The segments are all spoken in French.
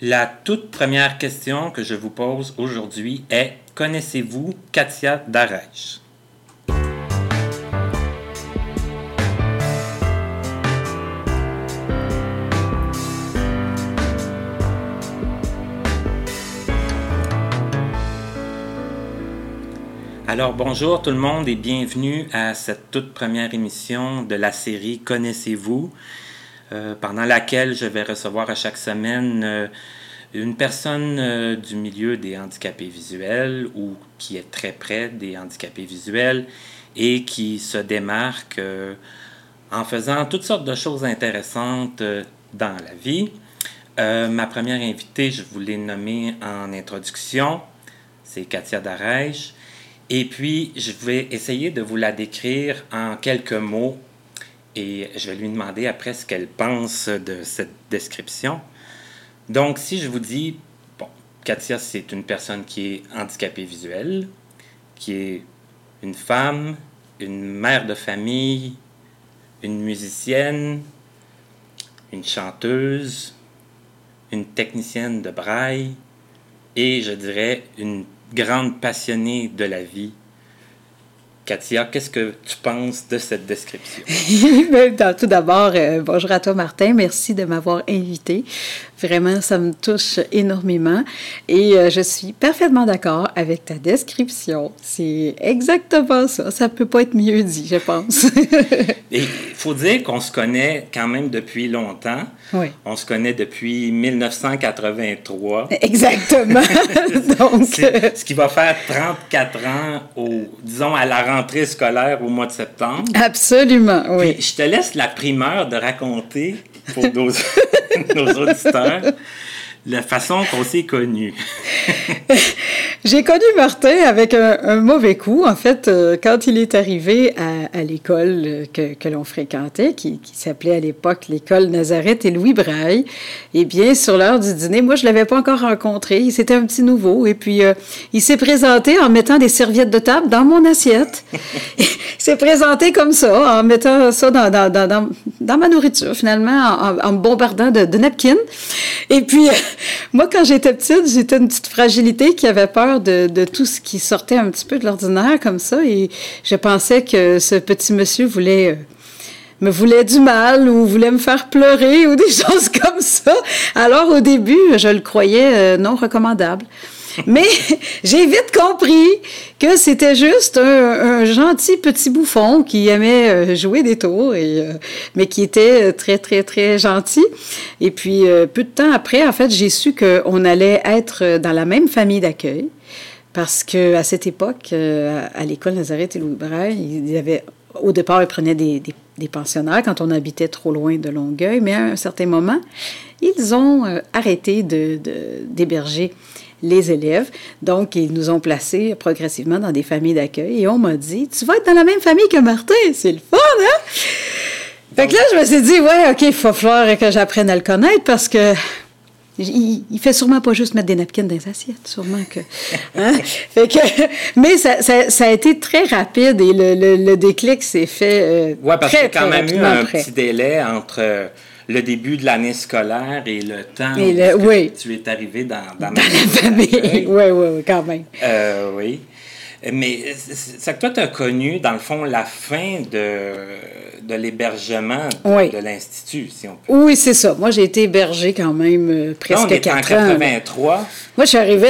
La toute première question que je vous pose aujourd'hui est Connaissez-vous Katia Darèche? Alors bonjour tout le monde et bienvenue à cette toute première émission de la série Connaissez-vous, pendant laquelle je vais recevoir à chaque semaine euh, une personne euh, du milieu des handicapés visuels ou qui est très près des handicapés visuels et qui se démarque en faisant toutes sortes de choses intéressantes dans la vie. ma première invitée, je vous l'ai nommée en introduction, c'est Katia Darèche. Et puis, je vais essayer de vous la décrire en quelques mots et je vais lui demander après ce qu'elle pense de cette description. Donc, si je vous dis, bon, Katia, c'est une personne qui est handicapée visuelle, qui est une femme, une mère de famille, une musicienne, une chanteuse, une technicienne de braille et je dirais une grande passionnée de la vie. Katia, qu'est-ce que tu penses de cette description? Ben, tout d'abord, euh, bonjour à toi Martin, merci de m'avoir invité. Vraiment, ça me touche énormément et euh, je suis parfaitement d'accord avec ta description. C'est exactement ça. Ça peut pas être mieux dit, je pense. il faut dire qu'on se connaît quand même depuis longtemps. Oui. On se connaît depuis 1983. Exactement. Donc, ce qui va faire 34 ans, au, disons, à la rentrée scolaire au mois de septembre. Absolument, oui. je te laisse la primeur de raconter pour nos, nos auditeurs la façon qu'on s'est connus. J'ai connu Martin avec un, mauvais coup. En fait, euh, quand il est arrivé à, l'école euh, que, l'on fréquentait, qui, s'appelait à l'époque l'école Nazareth et Louis Braille, eh bien, sur l'heure du dîner, moi, je l'avais pas encore rencontré. C'était un petit nouveau. Et puis, euh, il s'est présenté en mettant des serviettes de table dans mon assiette. il s'est présenté comme ça, en mettant ça dans, ma nourriture, finalement, en, en me bombardant de, de napkins. Et puis, moi, quand j'étais petite, j'étais une petite fragilité qui avait peur de, de, tout ce qui sortait un petit peu de l'ordinaire comme ça. Et je pensais que ce petit monsieur voulait... Euh, me voulait du mal ou voulait me faire pleurer ou des choses comme ça. Alors au début, je le croyais euh, non recommandable. Mais j'ai vite compris que c'était juste un, gentil petit bouffon qui aimait euh, jouer des tours, et, euh, mais qui était très, très, très gentil. Et puis, euh, peu de temps après, en fait, j'ai su qu'on allait être dans la même famille d'accueil. Parce que à cette époque, à l'école Nazareth et Louis Braille, il y avait, au départ, ils prenaient des, des, pensionnaires quand on habitait trop loin de Longueuil, mais à un certain moment, ils ont arrêté d'héberger les élèves. Donc, ils nous ont placés progressivement dans des familles d'accueil et on m'a dit Tu vas être dans la même famille que Martin, c'est le fun, hein? Fait que là, je me suis dit Ouais, OK, il faut falloir que j'apprenne à le connaître parce que. Il, il, fait sûrement pas juste mettre des napkins dans les assiettes, sûrement que. Hein? fait que mais ça, ça, a été très rapide et le, le, déclic s'est fait. Euh, oui, parce qu'il y a quand même eu un petit délai entre le début de l'année scolaire et le temps où tu es arrivé dans, dans, ma famille. oui, oui, oui, quand même. Euh, oui. Mais c'est que toi, tu as connu, dans le fond, la fin de, de l'hébergement de, l'Institut, si on peut. Oui, c'est ça. Moi, j'ai été hébergé quand même euh, presque non, on en 83. Moi, je suis arrivé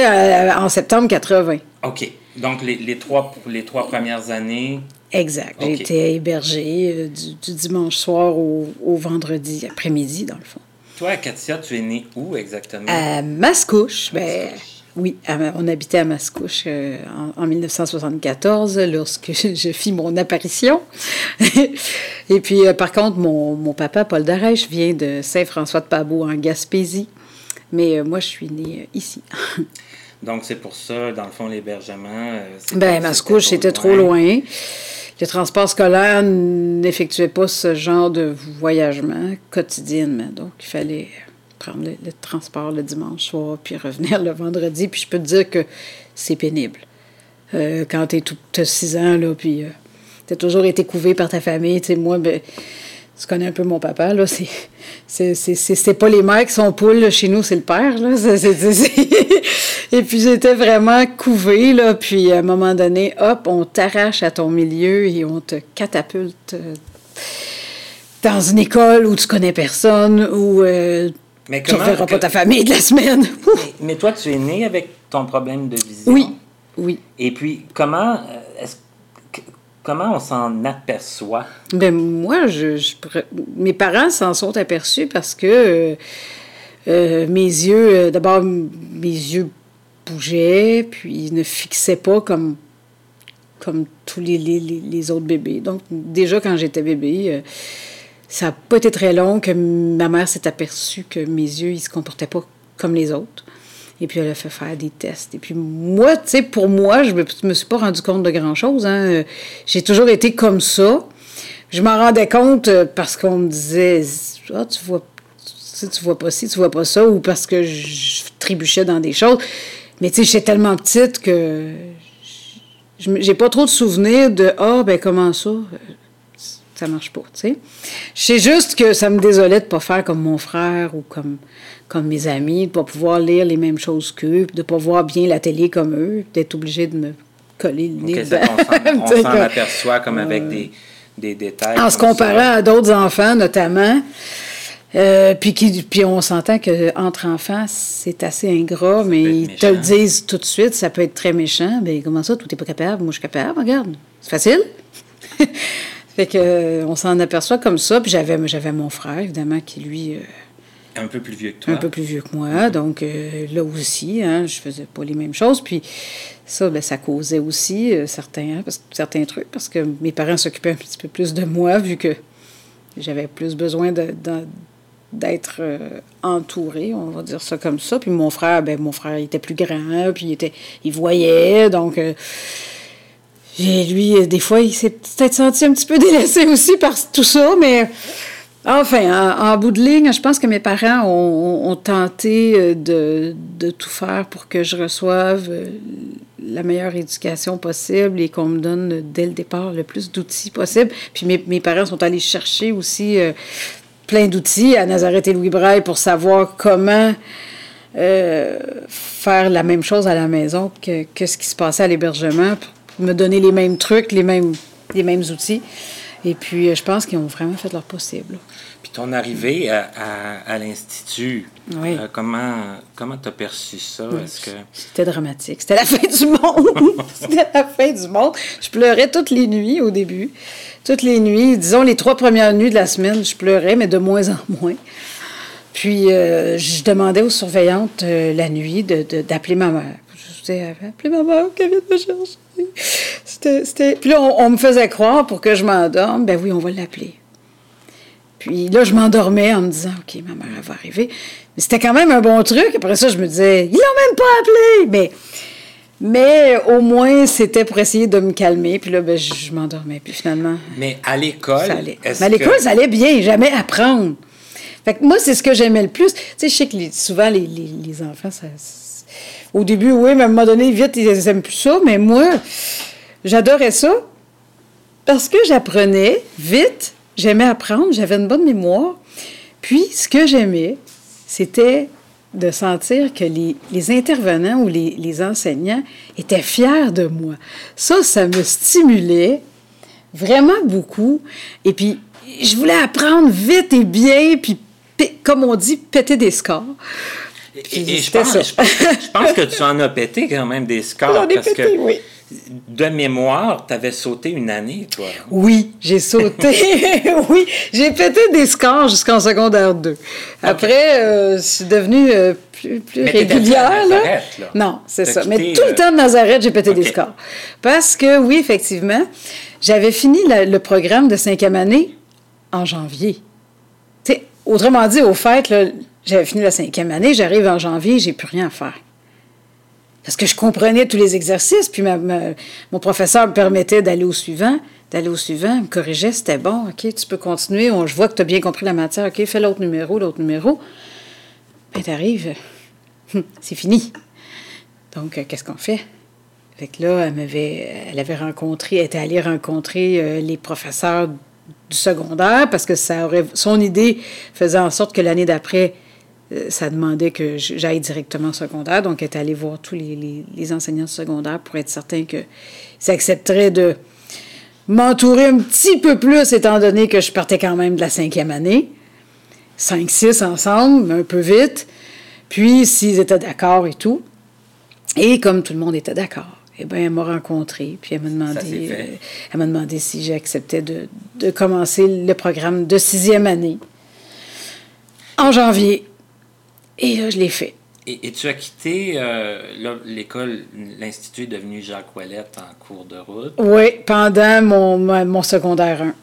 en septembre 80. OK. Donc, les, les, trois, les trois premières années, Exact. J'ai été hébergée euh, du, dimanche soir au, vendredi après-midi, dans le fond. Toi, Katia, tu es née où exactement? À Mascouche. Ben, oui, on habitait à Mascouche euh, en, 1974 lorsque je, fis mon apparition. Et puis, euh, par contre, mon, mon, papa, Paul Darèche, vient de Saint-François-de-Pabeau en Gaspésie. Mais moi, je suis née ici. Donc, c'est pour ça, dans le fond, l'hébergement. ben, Mascouche, c'était trop loin le transport scolaire n'effectuait pas ce genre de voyagement quotidiennement. Donc, il fallait prendre le, transport le dimanche soir, puis revenir le vendredi. Puis je peux te dire que c'est pénible. Euh, quand tu es tout 6 ans, là, puis euh, tu as toujours été couvé par ta famille. Tu sais, moi, ben, tu connais un peu mon papa, là, c'est pas les mères qui sont poules, chez nous, c'est le père, là. Et puis j'étais vraiment couvée, là, puis à un moment donné, hop, on t'arrache à ton milieu et on te catapulte euh, dans une école où tu connais personne, où euh, mais tu ne verras pas ta famille de la semaine. mais, toi, tu es né avec ton problème de vision? Oui, oui. Et puis, comment... Euh, Comment on s'en aperçoit? Ben moi, je, mes parents s'en sont aperçus parce que euh, euh, mes yeux, euh, d'abord, mes yeux bougeaient, puis ils ne fixaient pas comme, comme tous les, les, les autres bébés. Donc, déjà, quand j'étais bébé, ça n'a pas été très long que ma mère s'est aperçue que mes yeux, ils se comportaient pas comme les autres. Et puis, elle a fait faire des tests. Et puis, moi, tu sais, pour moi, je me, me suis pas rendu compte de grand-chose. Hein. J'ai toujours été comme ça. Je m'en rendais compte euh, parce qu'on me disait Ah, tu vois, tu vois pas ci, tu vois pas ça, ou parce que je trébuchais dans des choses. Mais tu sais, j'étais tellement petite que j'ai pas trop de souvenirs de Ah, ben comment ça? Ça marche pas, tu sais. Je sais juste que ça me désolait de pas faire comme mon frère ou comme comme mes amis, de ne pas pouvoir lire les mêmes choses qu'eux, de ne pas voir bien la télé comme eux, d'être obligé de me coller le nez. on s'en aperçoit comme avec des, des détails. En se comparant à d'autres enfants, notamment. Euh, puis, qui, puis on s'entend qu'entre enfants, c'est assez ingrat, mais ils te le disent tout de suite, ça peut être très méchant. Mais comment ça, tout n'est pas capable? Moi, je suis capable, regarde. C'est facile. fait que, on s'en aperçoit comme ça. Puis j'avais, j'avais mon frère, évidemment, qui lui. Euh, un peu plus vieux que toi. Un peu plus vieux que moi. Donc euh, là aussi, hein, je faisais pas les mêmes choses. Puis ça, ben, ça causait aussi euh, certains, parce, certains trucs, parce que mes parents s'occupaient un petit peu plus de moi, vu que j'avais plus besoin d'être euh, entouré, on va dire ça comme ça. Puis mon frère, ben mon frère il était plus grand, puis il était, il voyait, donc lui, des fois, il s'est peut-être senti un petit peu délaissé aussi par tout ça, mais Enfin, en, bout de ligne, je pense que mes parents ont, tenté euh, de, tout faire pour que je reçoive euh, la meilleure éducation possible et qu'on me donne dès le départ le plus d'outils possible. Puis mes, parents sont allés chercher aussi euh, plein d'outils à Nazareth et Louis Braille pour savoir comment faire la même chose à la maison que, ce qui se passait à l'hébergement, pour me donner les mêmes trucs, les mêmes outils. Et puis, euh, je pense qu'ils ont vraiment fait leur possible. Puis ton arrivée à, à, l'Institut, euh, comment comment tu as perçu ça? Que... C'était dramatique. C'était la fin du monde. C'était la fin du monde. Je pleurais toutes les nuits au début. Toutes les nuits, disons les trois premières nuits de la semaine, je pleurais, mais de moins en moins. Puis, euh, je demandais aux surveillantes la nuit d'appeler de, ma mère. Je disais, appelez ma mère, qu'elle vienne me chercher. C'était, Puis là, on, me faisait croire pour que je m'endorme, ben oui, on va l'appeler. Puis là, je m'endormais en me disant, OK, ma mère, va arriver. Mais c'était quand même un bon truc. Après ça, je me disais, ils l'ont même pas appelé. Mais, mais au moins, c'était pour essayer de me calmer. Puis là, ben, je, m'endormais. Puis finalement. Mais à l'école. Mais à l'école, ça allait bien. Jamais apprendre. Fait que moi, c'est ce que j'aimais le plus. Tu sais, je sais que souvent, les, les enfants, ça, au début, oui, mais à un moment donné, vite, ils n'aiment plus ça. Mais moi, j'adorais ça parce que j'apprenais vite. J'aimais apprendre, j'avais une bonne mémoire. Puis, ce que j'aimais, c'était de sentir que les, intervenants ou les, les, enseignants étaient fiers de moi. Ça, ça me stimulait vraiment beaucoup. Et puis, je voulais apprendre vite et bien, puis, comme on dit, péter des scores. Et, je, pense, je, pense, que tu en as pété quand même des scores. parce que De mémoire, tu avais sauté une année, toi. Oui, j'ai sauté. oui, j'ai pété des scores jusqu'en secondaire 2. Après, euh, je suis devenue euh, plus, plus régulière. là. Non, c'est ça. Mais tout le temps de Nazareth, j'ai pété des scores. Parce que, oui, effectivement, j'avais fini le programme de cinquième année en janvier. autrement dit, au fait, là, j'avais fini la cinquième année, j'arrive en janvier, j'ai plus rien à faire. Parce que je comprenais tous les exercices, puis mon professeur me permettait d'aller au suivant, d'aller au suivant, me corrigeait, c'était bon, OK, tu peux continuer, je vois que tu as bien compris la matière, OK, fais l'autre numéro, l'autre numéro. Ben, t'arrives, hum, c'est fini. Donc, euh, qu'est-ce qu'on fait? Fait que là, elle, m'avait, elle avait rencontré, elle était allée rencontrer euh, les professeurs du secondaire parce que ça aurait, son idée faisait en sorte que l'année d'après, ça demandait que j'aille directement au secondaire. Donc, elle est allée voir tous les, les, enseignants secondaires pour être certain qu'ils accepteraient de m'entourer un petit peu plus, étant donné que je partais quand même de la cinquième année. Cinq, six ensemble, un peu vite. Puis, s'ils étaient d'accord et tout. Et comme tout le monde était d'accord, eh bien, elle m'a rencontré, puis elle m'a demandé, euh, elle m'a demandé si j'acceptais de, de, commencer le programme de sixième année en janvier. Et là, je l'ai fait. Et, tu as quitté euh, l'école, l'Institut est devenu Jacques Ouellette en cours de route? Oui, pendant mon, mon secondaire 1.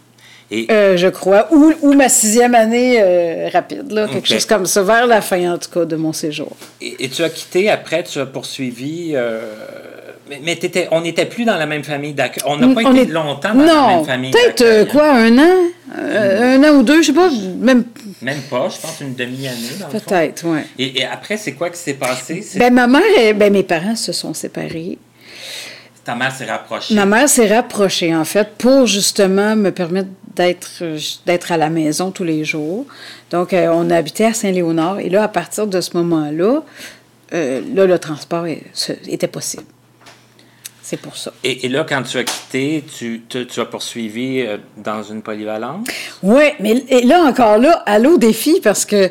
Et... Euh, je crois, ou, ou, ma sixième année euh, rapide, là, quelque chose comme ça, vers la fin en tout cas de mon séjour. Et, tu as quitté après, tu as poursuivi mais, mais on n'était plus dans la même famille d'accueil. On n'a pas été longtemps dans la même famille Peut-être euh, quoi, un an? Euh, un an ou deux, je sais pas. Même, même pas, je pense une demi-année. Peut-être, oui. Et, et, après, c'est quoi qui s'est passé? Ben, ma mère, ben, mes parents se sont séparés. Ta mère s'est rapprochée? Ma mère s'est rapprochée, en fait, pour justement me permettre d'être, d'être à la maison tous les jours. Donc, euh, on habitait à Saint-Léonard. Et là, à partir de ce moment-là, là, le transport était possible. C'est pour ça. Et, là, quand tu as quitté, tu, tu, as poursuivi euh, dans une polyvalente? Oui, mais et là encore là, allô défi, parce que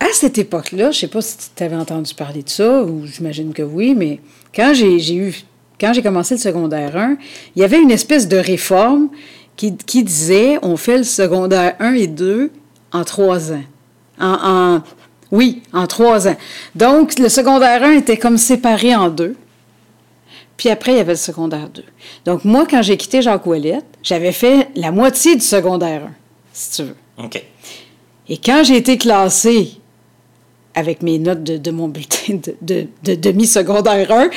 à cette époque-là, je ne sais pas si tu avais entendu parler de ça, ou j'imagine que oui, mais quand j'ai eu quand j'ai commencé le secondaire 1, il y avait une espèce de réforme qui, qui disait on fait le secondaire 1 et 2 en trois ans. En, en, oui, en trois ans. Donc, le secondaire 1 était comme séparé en deux. Puis après, il y avait le secondaire 2. Donc, moi, quand j'ai quitté Jacques Ouellette, j'avais fait la moitié du secondaire 1, si tu veux. OK. Et quand j'ai été classée avec mes notes de, mon bulletin de, demi-secondaire 1,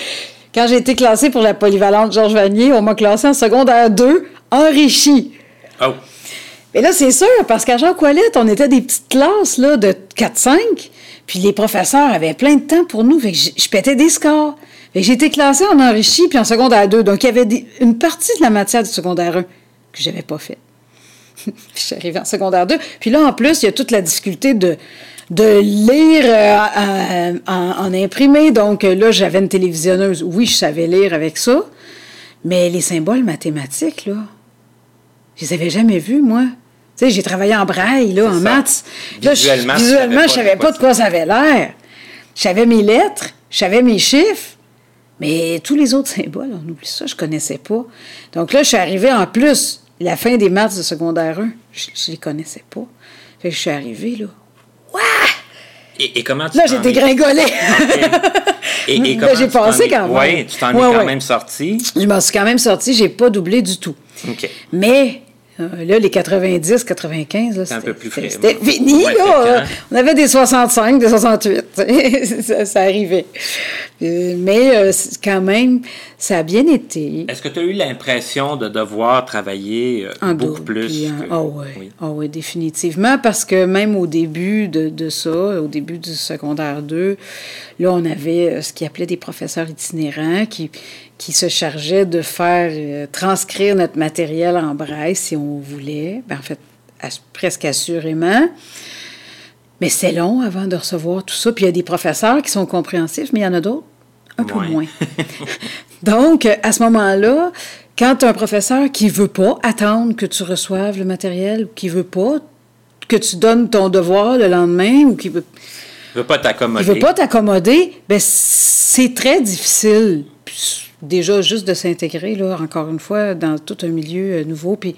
quand j'ai été classée pour la polyvalente Georges Vanier, on m'a classée en secondaire 2, enrichi. Oh. Mais là, c'est sûr, parce qu'à Jacques Ouellette, on était des petites classes là, de 4-5, puis les professeurs avaient plein de temps pour nous, fait que je pétais des scores. J'ai été classée en enrichi puis en secondaire 2. Donc, il y avait une partie de la matière du secondaire 1 que je n'avais pas fait. je suis arrivée en secondaire 2. Puis là, en plus, il y a toute la difficulté de, de lire euh, en, imprimé. Donc, là, j'avais une télévisionneuse. Oui, je savais lire avec ça. Mais les symboles mathématiques, là, je les avais jamais vus, moi. Tu sais, j'ai travaillé en braille, là, en maths. Visuellement, je, visuellement, je savais pas de quoi ça avait l'air. Je savais mes lettres, je savais mes chiffres, mais tous les autres symboles, on oublie ça, je connaissais pas. Donc là, je suis arrivée en plus, la fin des maths de secondaire 1, je, ne les connaissais pas. Fait que je suis arrivée, là. Ouah! Et, comment tu Là, j'ai dégringolé. et, et comment j'ai passé quand même. Oui, tu t'en es quand même sorti. Je m'en suis quand même sorti, j'ai pas doublé du tout. OK. Mais euh, là, les 90, 95, c'était fini. là. On avait des 65, des 68. ça, arrivait. Euh, mais euh, quand même, ça a bien été. Est-ce que tu as eu l'impression de devoir travailler beaucoup plus? Ah oui, oui, définitivement. Parce que même au début de, de, ça, au début du secondaire 2, là, on avait ce qu'ils appelait des professeurs itinérants qui qui se chargeait de faire euh, transcrire notre matériel en braille si on voulait. Ben, en fait, presque assurément. Mais c'est long avant de recevoir tout ça. Puis il y a des professeurs qui sont compréhensifs, mais il y en a d'autres un peu moins. Donc, à ce moment-là, quand tu as un professeur qui veut pas attendre que tu reçoives le matériel, ou qui veut pas que tu donnes ton devoir le lendemain, ou qui veut... veut pas t'accommoder. Il veut pas t'accommoder, ben c'est très difficile déjà juste de s'intégrer, là, encore une fois, dans tout un milieu euh, nouveau. Puis,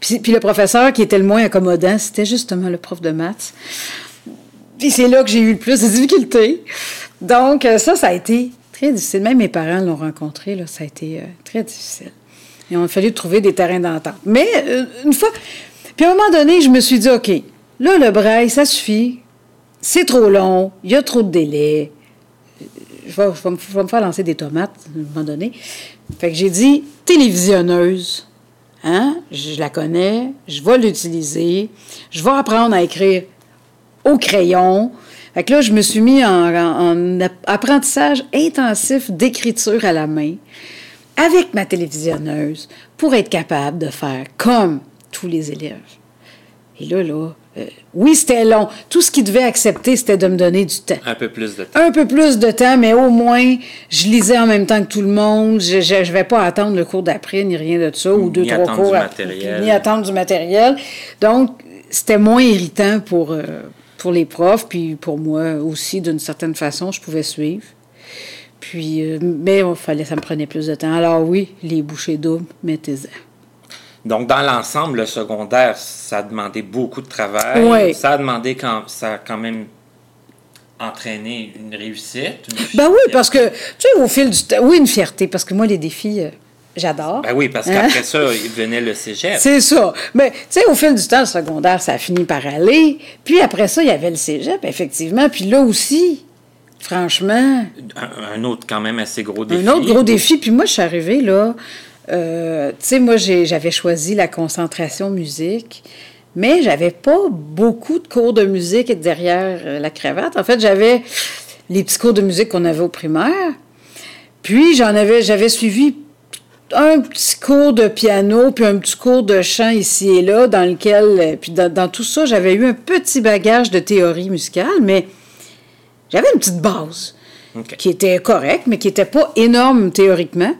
puis, le professeur qui était le moins accommodant, c'était justement le prof de maths. Puis c'est là que j'ai eu le plus de difficultés. Donc, euh, ça, ça a été très difficile. Même mes parents l'ont rencontré, là, ça a été euh, très difficile. Et on a fallu trouver des terrains d'entente. Mais une fois... Puis à un moment donné, je me suis dit, OK, là, le braille, ça suffit. C'est trop long, il y a trop de délais je vais, me, faire lancer des tomates à un moment donné. Fait que j'ai dit télévisionneuse. Hein? Je la connais, je vais l'utiliser, je vais apprendre à écrire au crayon. Fait que là, je me suis mis en, apprentissage intensif d'écriture à la main avec ma télévisionneuse pour être capable de faire comme tous les élèves. Et là, là, euh, oui, c'était long. Tout ce qu'il devait accepter, c'était de me donner du temps. Un peu plus de temps. Un peu plus de temps, mais au moins, je lisais en même temps que tout le monde. Je ne vais pas attendre le cours d'après, ni rien de ça, ou deux, Ni trois cours. du. Ni attendre du matériel. Donc, c'était moins irritant pour, euh, pour les profs, puis pour moi aussi, d'une certaine façon, je pouvais suivre. Puis, euh, mais il fallait, ça me prenait plus de temps. Alors oui, les bouchées doubles, mettez-en. Donc, dans l'ensemble, le secondaire, ça a demandé beaucoup de travail. Ouais. Ça a demandé quand, ça a quand même entraîné une réussite. une Ben oui, parce que, tu sais, au fil du temps, oui, une fierté, parce que moi, les défis, euh, j'adore. Ben oui, parce Hein? qu'après ça, il venait le cégep. C'est ça. Mais, tu sais, au fil du temps, le secondaire, ça a fini par aller. Puis après ça, il y avait le cégep, effectivement. Puis là aussi, franchement, Un, un autre quand même assez gros défi. un autre gros défi. Puis moi, je suis arrivée là. euh, tu sais, moi, j'avais choisi la concentration musique, mais j'avais pas beaucoup de cours de musique derrière euh, la cravate. En fait, j'avais les petits cours de musique qu'on avait au primaire. Puis j'en avais, j'avais suivi un petit cours de piano, puis un petit cours de chant ici et là, dans lequel, euh, puis dans, dans tout ça, j'avais eu un petit bagage de théorie musicale, mais j'avais une petite base qui était correcte, mais qui n'était pas énorme théoriquement.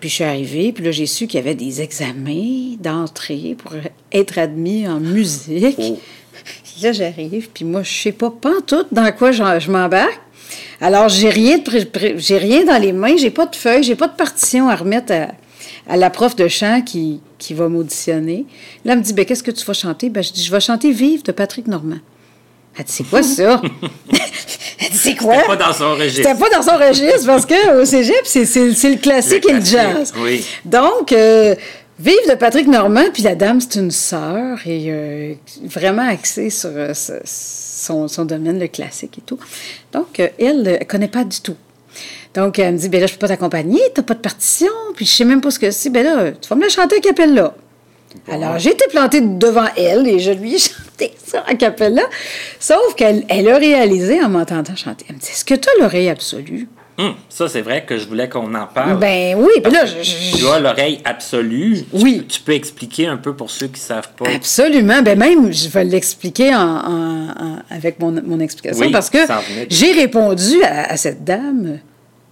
Puis je suis arrivée, puis là, j'ai su qu'il y avait des examens d'entrée pour être admis en musique. Oh. Là, j'arrive, puis moi, je sais pas pantoute dans quoi je m'embarque. Alors, j'ai rien, j'ai rien dans les mains, j'ai pas de feuille, j'ai pas de partition à remettre à, à la prof de chant qui, qui va m'auditionner. Là, elle me dit, ben, qu'est-ce que tu vas chanter? Ben, je dis, je vais chanter Vive de Patrick Normand. Elle dit, c'est quoi ça? elle dit, c'est quoi? C'était pas dans son registre. C'était pas dans son registre parce qu'au cégep, c'est, c'est- c'est le classique Le et le jazz. oui. Donc, euh, Vive de Patrick Normand, puis la dame, c'est une sœur et euh, vraiment axée sur euh, ce- son, son domaine, le classique et tout. Donc, euh, elle ne connaît pas du tout. Donc, elle me dit, ben là, je peux pas t'accompagner, t'as pas de partition, puis je sais même pas ce que c'est. Ben là, tu vas me la chanter à cappella. Alors, j'ai été plantée devant elle et je lui ai chanté ça à cappella. Sauf qu'elle elle a réalisé en m'entendant chanter. Elle me dit, est-ce que tu as l'oreille absolue? Hum, ça, c'est vrai que je voulais qu'on en parle. Ben oui, puis là, je- je- Tu as l'oreille absolue. Tu Oui. peux- Tu, peux expliquer un peu pour ceux qui ne savent pas. Absolument. Ben même, je vais l'expliquer en, en- en- avec mon, mon explication Oui, parce que j'ai répondu à, à cette dame.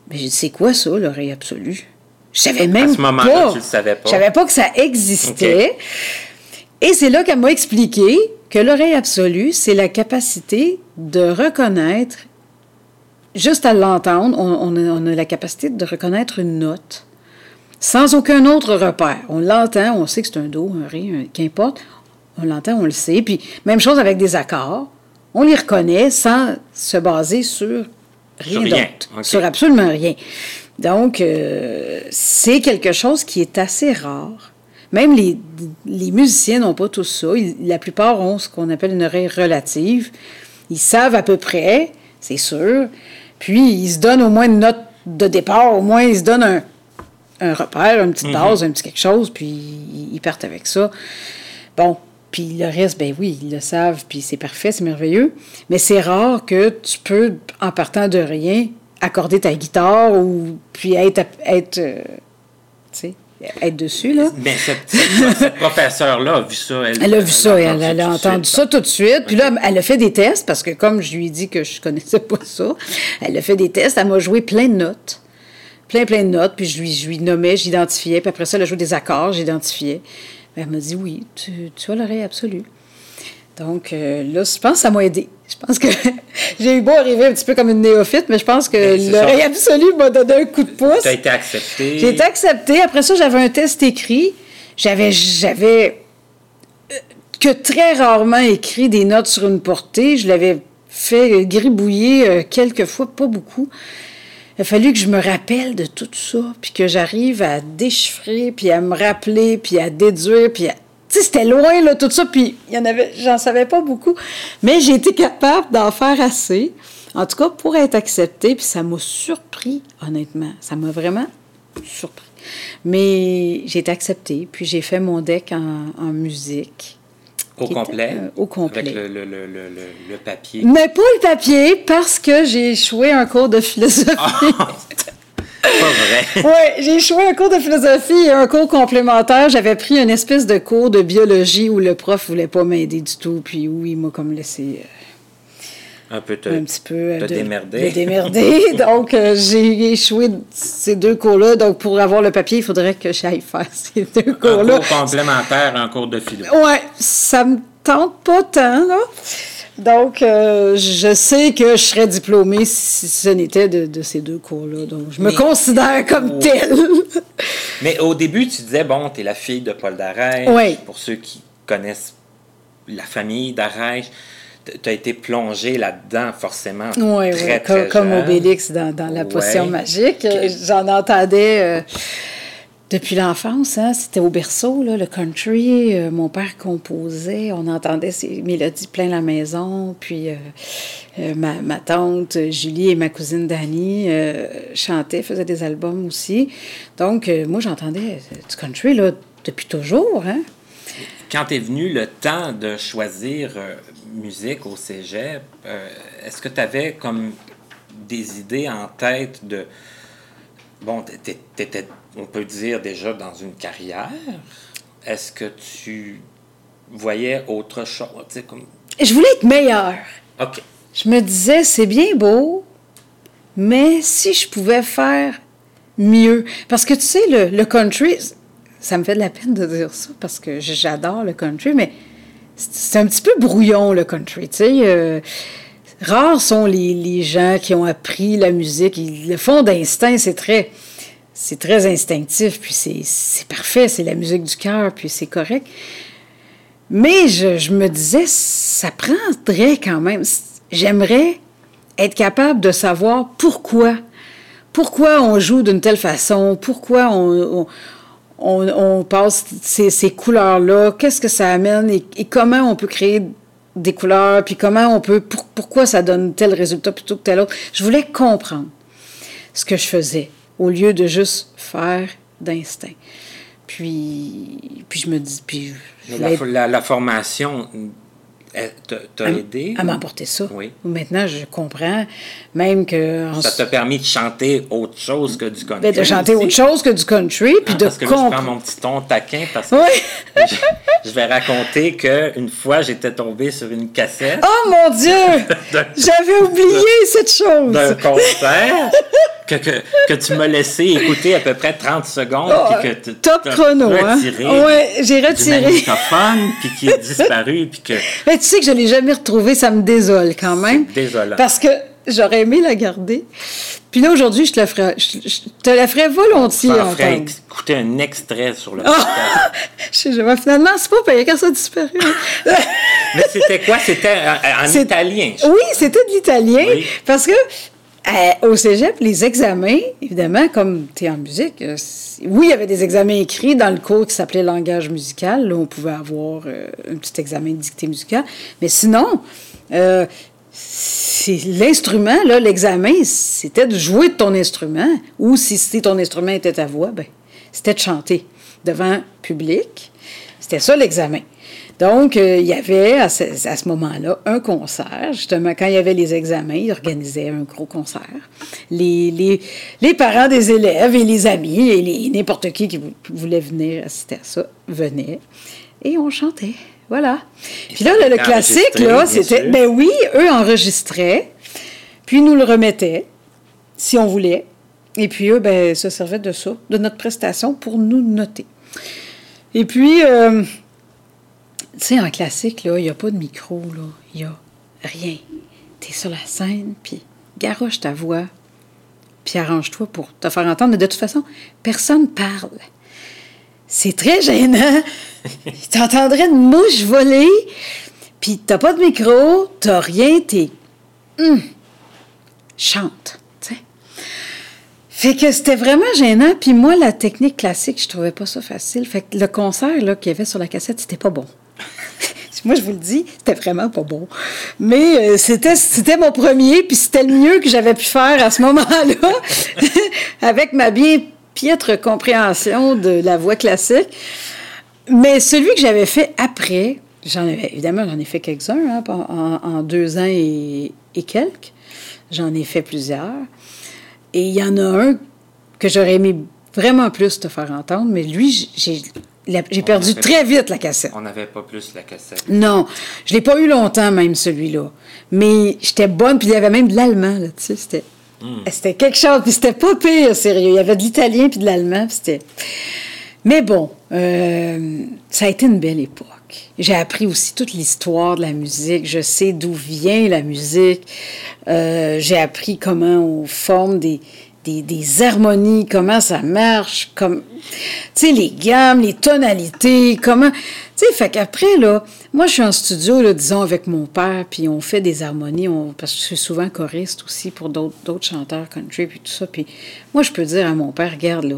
Ben, j'ai dit, c'est quoi ça, l'oreille absolue? Je savais même ce moment-là, pas. tu le savais pas. Je savais pas que ça existait. Et c'est là qu'elle m'a expliqué que l'oreille absolue, c'est la capacité de reconnaître, juste à l'entendre, on, on a, on a la capacité de reconnaître une note sans aucun autre repère. On l'entend, on sait que c'est un do, un ré, un- qu'importe. On l'entend, on le sait. Puis même chose avec des accords. On les reconnaît sans se baser sur rien Sur rien, d'autre. Sur absolument rien. Donc, euh, c'est quelque chose qui est assez rare. Même les, les musiciens n'ont pas tout ça. Ils- la plupart ont ce qu'on appelle une oreille relative. Ils savent à peu près, c'est sûr. Puis, ils se donnent au moins une note de départ. Au moins, ils se donnent un, un repère, une petite base, un petit quelque chose, puis ils, ils partent avec ça. Bon, puis le reste, ben oui, ils le savent, puis c'est parfait, c'est merveilleux. Mais c'est rare que tu peux, en partant de rien, accorder ta guitare ou puis être, être, euh, tu sais, être dessus, là. Mais cette, cette, cette professeure-là a vu ça. Elle, Elle a vu ça, elle, elle a entendu ça tout de suite. Puis là, elle a fait des tests, parce que comme je lui ai dit que je connaissais pas ça, elle a fait des tests, elle m'a joué plein de notes. Plein, plein de notes, puis je lui, je lui nommais, j'identifiais, puis après ça, elle a joué des accords, j'identifiais. Elle m'a dit oui, tu, tu as l'oreille absolue. Donc euh, là, je pense que ça m'a aidé. Je pense que j'ai eu beau arriver un petit peu comme une néophyte, mais je pense que Ben, l'oreille ça. absolue m'a donné un coup de pouce. Tu as été accepté. J'ai été acceptée. Après ça, j'avais un test écrit. J'avais, j'avais euh, que très rarement écrit des notes sur une portée. Je l'avais fait gribouiller euh, quelques fois, pas beaucoup. Il a fallu que je me rappelle de tout ça, puis que j'arrive à déchiffrer, puis à me rappeler, puis à déduire, puis à... C'était loin, là, tout ça, puis il y en avait... J'en savais pas beaucoup, mais j'ai été capable d'en faire assez, en tout cas, pour être acceptée, puis ça m'a surpris, honnêtement. Ça m'a vraiment surpris. Mais j'ai été acceptée, puis j'ai fait mon deck en, en musique. Au était, complet? euh, au complet. Avec le, le, le, le, le- le papier. Mais pas le papier, parce que j'ai échoué un cours de philosophie. Pas vrai. oui, j'ai échoué un cours de philosophie et un cours complémentaire. J'avais pris une espèce de cours de biologie où le prof voulait pas m'aider du tout, puis où il m'a comme laissé un peu te, un petit peu euh, te de- démerder. de démerder. donc, euh, j'ai échoué ces deux cours-là. Donc, pour avoir le papier, il faudrait que j'aille faire ces deux Un cours-là. cours complémentaire, un cours de philo. Ouais, ça me tente pas tant, là. Donc, euh, je sais que je serais diplômée si ce n'était de, de ces deux cours-là. Donc, je me Mais- considère comme Oh. telle. Mais au début, tu disais, bon, tu es la fille de Paul Darèche. Oui. Pour ceux qui connaissent la famille Darèche, tu as été plongée là-dedans, forcément. Oui, très, oui, très comme. Obélix dans, dans La potion Ouais. magique. J'en entendais euh, depuis l'enfance. Hein, C'était au berceau, le country. Euh, mon père composait. On entendait ses mélodies plein la maison. Puis euh, euh, ma, tante Julie et ma cousine Dani chantaient, faisaient des albums aussi. Donc, moi, j'entendais du country là, depuis toujours. Hein? Quand est venu le temps de choisir musique au cégep, est-ce que tu avais comme des idées en tête de. Bon, tu étais, on peut dire, déjà dans une carrière. Est-ce que tu voyais autre chose? Comme... Je voulais être meilleure. OK. Je me disais, c'est bien beau, mais si je pouvais faire mieux. Parce que tu sais, le, le country, ça me fait de la peine de dire ça parce que j'adore le country, mais c'est c'est un petit peu brouillon, le country. Tu sais, euh, rares sont les, les gens qui ont appris la musique. Ils le font d'instinct, c'est très. C'est très instinctif, puis c'est parfait, c'est la musique du cœur, puis c'est correct. Mais je, me disais, ça prendrait quand même. J'aimerais être capable de savoir pourquoi. Pourquoi on joue d'une telle façon, pourquoi on, on, passe ces, couleurs-là, qu'est-ce que ça amène? Et, comment on peut créer des couleurs, puis comment on peut, pour- pourquoi ça donne tel résultat plutôt que tel autre? Je voulais comprendre ce que je faisais au lieu de juste faire d'instinct. Puis, puis je me dis, puis la, la- la formation t'a aidé? à m'emporter ça. Oui. Maintenant, je comprends même que... Ça t'a permis de chanter autre chose que du country. ben, de chanter aussi? autre chose que du country, puis Ah, de parce que là, je prends mon petit ton taquin parce que Oui. je, je vais raconter qu'une fois, j'étais tombé sur une cassette Oh mon Dieu! J'avais oublié cette chose! d'un concert que, que, que tu m'as laissé écouter à peu près 30 secondes Oh, puis que tu top chrono, hein? retiré Ouais, j'ai du retiré. magnétophone puis qui est disparu puis que Mais tu sais que je ne l'ai jamais retrouvée, ça me désole quand même. Désolant. Parce que j'aurais aimé la garder. Puis là, aujourd'hui, je te la ferais, je, je te la ferais volontiers en ferait écouter un extrait sur le podcast. Je sais, je vois, finalement, c'est pas payé quand ça a disparu. Mais c'était quoi? C'était en, en italien. Oui, c'était de l'italien. Oui. Parce que euh, au cégep, les examens, évidemment, comme tu es en musique, euh, oui, il y avait des examens écrits dans le cours qui s'appelait langage musical. Là, on pouvait avoir euh, un petit examen de dictée musicale. Mais sinon, l'instrument, l'examen, c'était de jouer de ton instrument. Ou si, si ton instrument était ta voix, ben, c'était de chanter devant public. C'était ça l'examen. Donc, euh, il y avait à ce, à ce moment-là un concert. Justement, quand il y avait les examens, ils organisaient un gros concert. Les, les, les parents des élèves et les amis et n'importe qui qui vou- voulait venir assister à ça venaient et on chantait. Voilà. Puis là, le, classique, là, c'était. Ben oui, eux enregistraient, puis nous le remettaient, si on voulait. Et puis eux, ben, se servaient de ça, de notre prestation, pour nous noter. Et puis, euh, tu sais, en classique, là, il n'y a pas de micro, là. Il n'y a rien. Tu es sur la scène, puis garoche ta voix, puis arrange-toi pour te faire entendre. Mais de toute façon, personne parle. C'est très gênant. T'entendrais une mouche voler, puis t'as pas de micro, t'as rien, t'es... Hum, chante, tu sais. Fait que c'était vraiment gênant. Puis moi, la technique classique, je trouvais pas ça facile. Fait que le concert là, qu'il y avait sur la cassette, c'était pas bon. moi, je vous le dis, c'était vraiment pas bon. Mais euh, c'était, c'était mon premier, puis c'était le mieux que j'avais pu faire à ce moment-là, avec ma bien piètre compréhension de la voix classique. Mais celui que j'avais fait après, j'en avais, évidemment, j'en ai fait quelques-uns hein, en, deux ans et quelques. J'en ai fait plusieurs. Et il y en a un que j'aurais aimé vraiment plus te faire entendre, mais lui, j'ai j'ai perdu très vite la cassette. On n'avait pas plus la cassette. Non, je l'ai pas eu longtemps même celui-là. Mais j'étais bonne, puis il y avait même de l'allemand là, tu sais, c'était hmm. c'était quelque chose, puis c'était pas pire, sérieux. Il y avait de l'italien puis de l'allemand, puis c'était. Mais bon, euh, ça a été une belle époque. J'ai appris aussi toute l'histoire de la musique. Je sais d'où vient la musique. Euh, j'ai appris comment on forme des, des, harmonies, comment ça marche, comme, tu sais, les gammes, les tonalités, comment, tu sais, fait qu'après, là, moi, je suis en studio, là, disons, avec mon père, puis on fait des harmonies, on, parce que je suis souvent choriste aussi pour d'autres chanteurs country, puis tout ça, puis moi, je peux dire à mon père, regarde, là,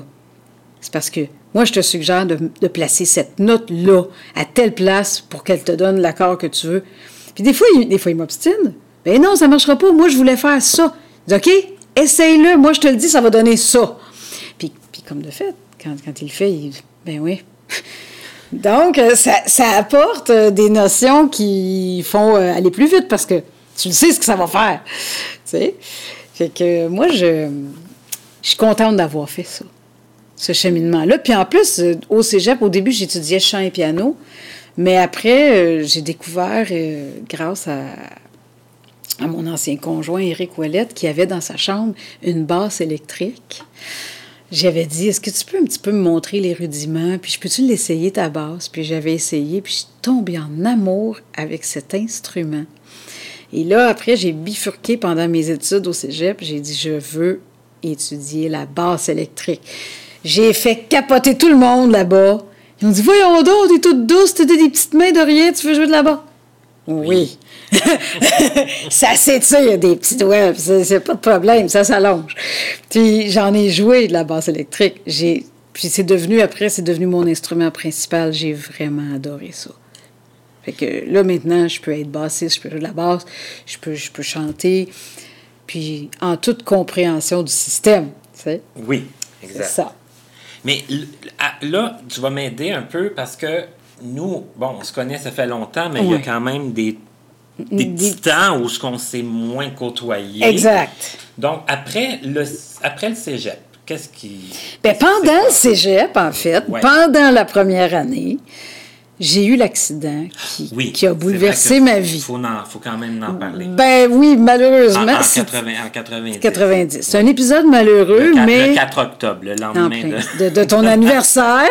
c'est parce que moi, je te suggère de, de placer cette note-là à telle place pour qu'elle te donne l'accord que tu veux. Puis des fois, il, des fois, il m'obstine. Ben non, ça marchera pas. Moi, je voulais faire ça. dis, OK, essaye-le, moi je te le dis, ça va donner ça. Puis, puis comme de fait, quand, quand il le fait, il ben oui. Donc, euh, ça, apporte euh, des notions qui font euh, aller plus vite parce que tu le sais ce que ça va faire. Tu sais? Fait que moi, je, je suis contente d'avoir fait ça, ce cheminement-là. Puis en plus, au cégep, au début, j'étudiais chant et piano. Mais après, j'ai découvert, grâce à, à mon ancien conjoint, Éric Ouellette, qui avait dans sa chambre une basse électrique. J'avais dit, est-ce que tu peux un petit peu me montrer les rudiments, puis je peux-tu l'essayer ta basse? Puis j'avais essayé, puis je suis tombée en amour avec cet instrument. Et là, après, j'ai bifurqué pendant mes études au cégep, j'ai dit, je veux étudier la basse électrique. J'ai fait capoter tout le monde là-bas. Ils m'ont dit, voyons donc, t'es toute douce, t'as des petites mains de rien, tu veux jouer de là-bas? Oui. ça s'étire des petites webs, c'est pas de problème, ça s'allonge. Puis j'en ai joué de la basse électrique. J'ai, puis c'est devenu, après, c'est devenu mon instrument principal. J'ai vraiment adoré ça. Fait que là, maintenant, je peux être bassiste, je peux jouer de la basse, je peux, je peux chanter, puis en toute compréhension du système, tu sais. Oui, exact. ça. Mais là, tu vas m'aider un peu parce que nous, bon, on se connaît, ça fait longtemps, mais il y a quand même des, petits temps où on s'est moins côtoyé. Exact. Donc, après le, après le cégep, qu'est-ce qui. Bien, pendant le cégep, en fait, pendant la première année, j'ai eu l'accident qui, qui, a bouleversé ma vie. Il faut, faut, quand même en parler. Ben oui, malheureusement. En, 80, en 90. 90. C'est un épisode malheureux, mais. Le 4 octobre, le lendemain de... de... ton anniversaire.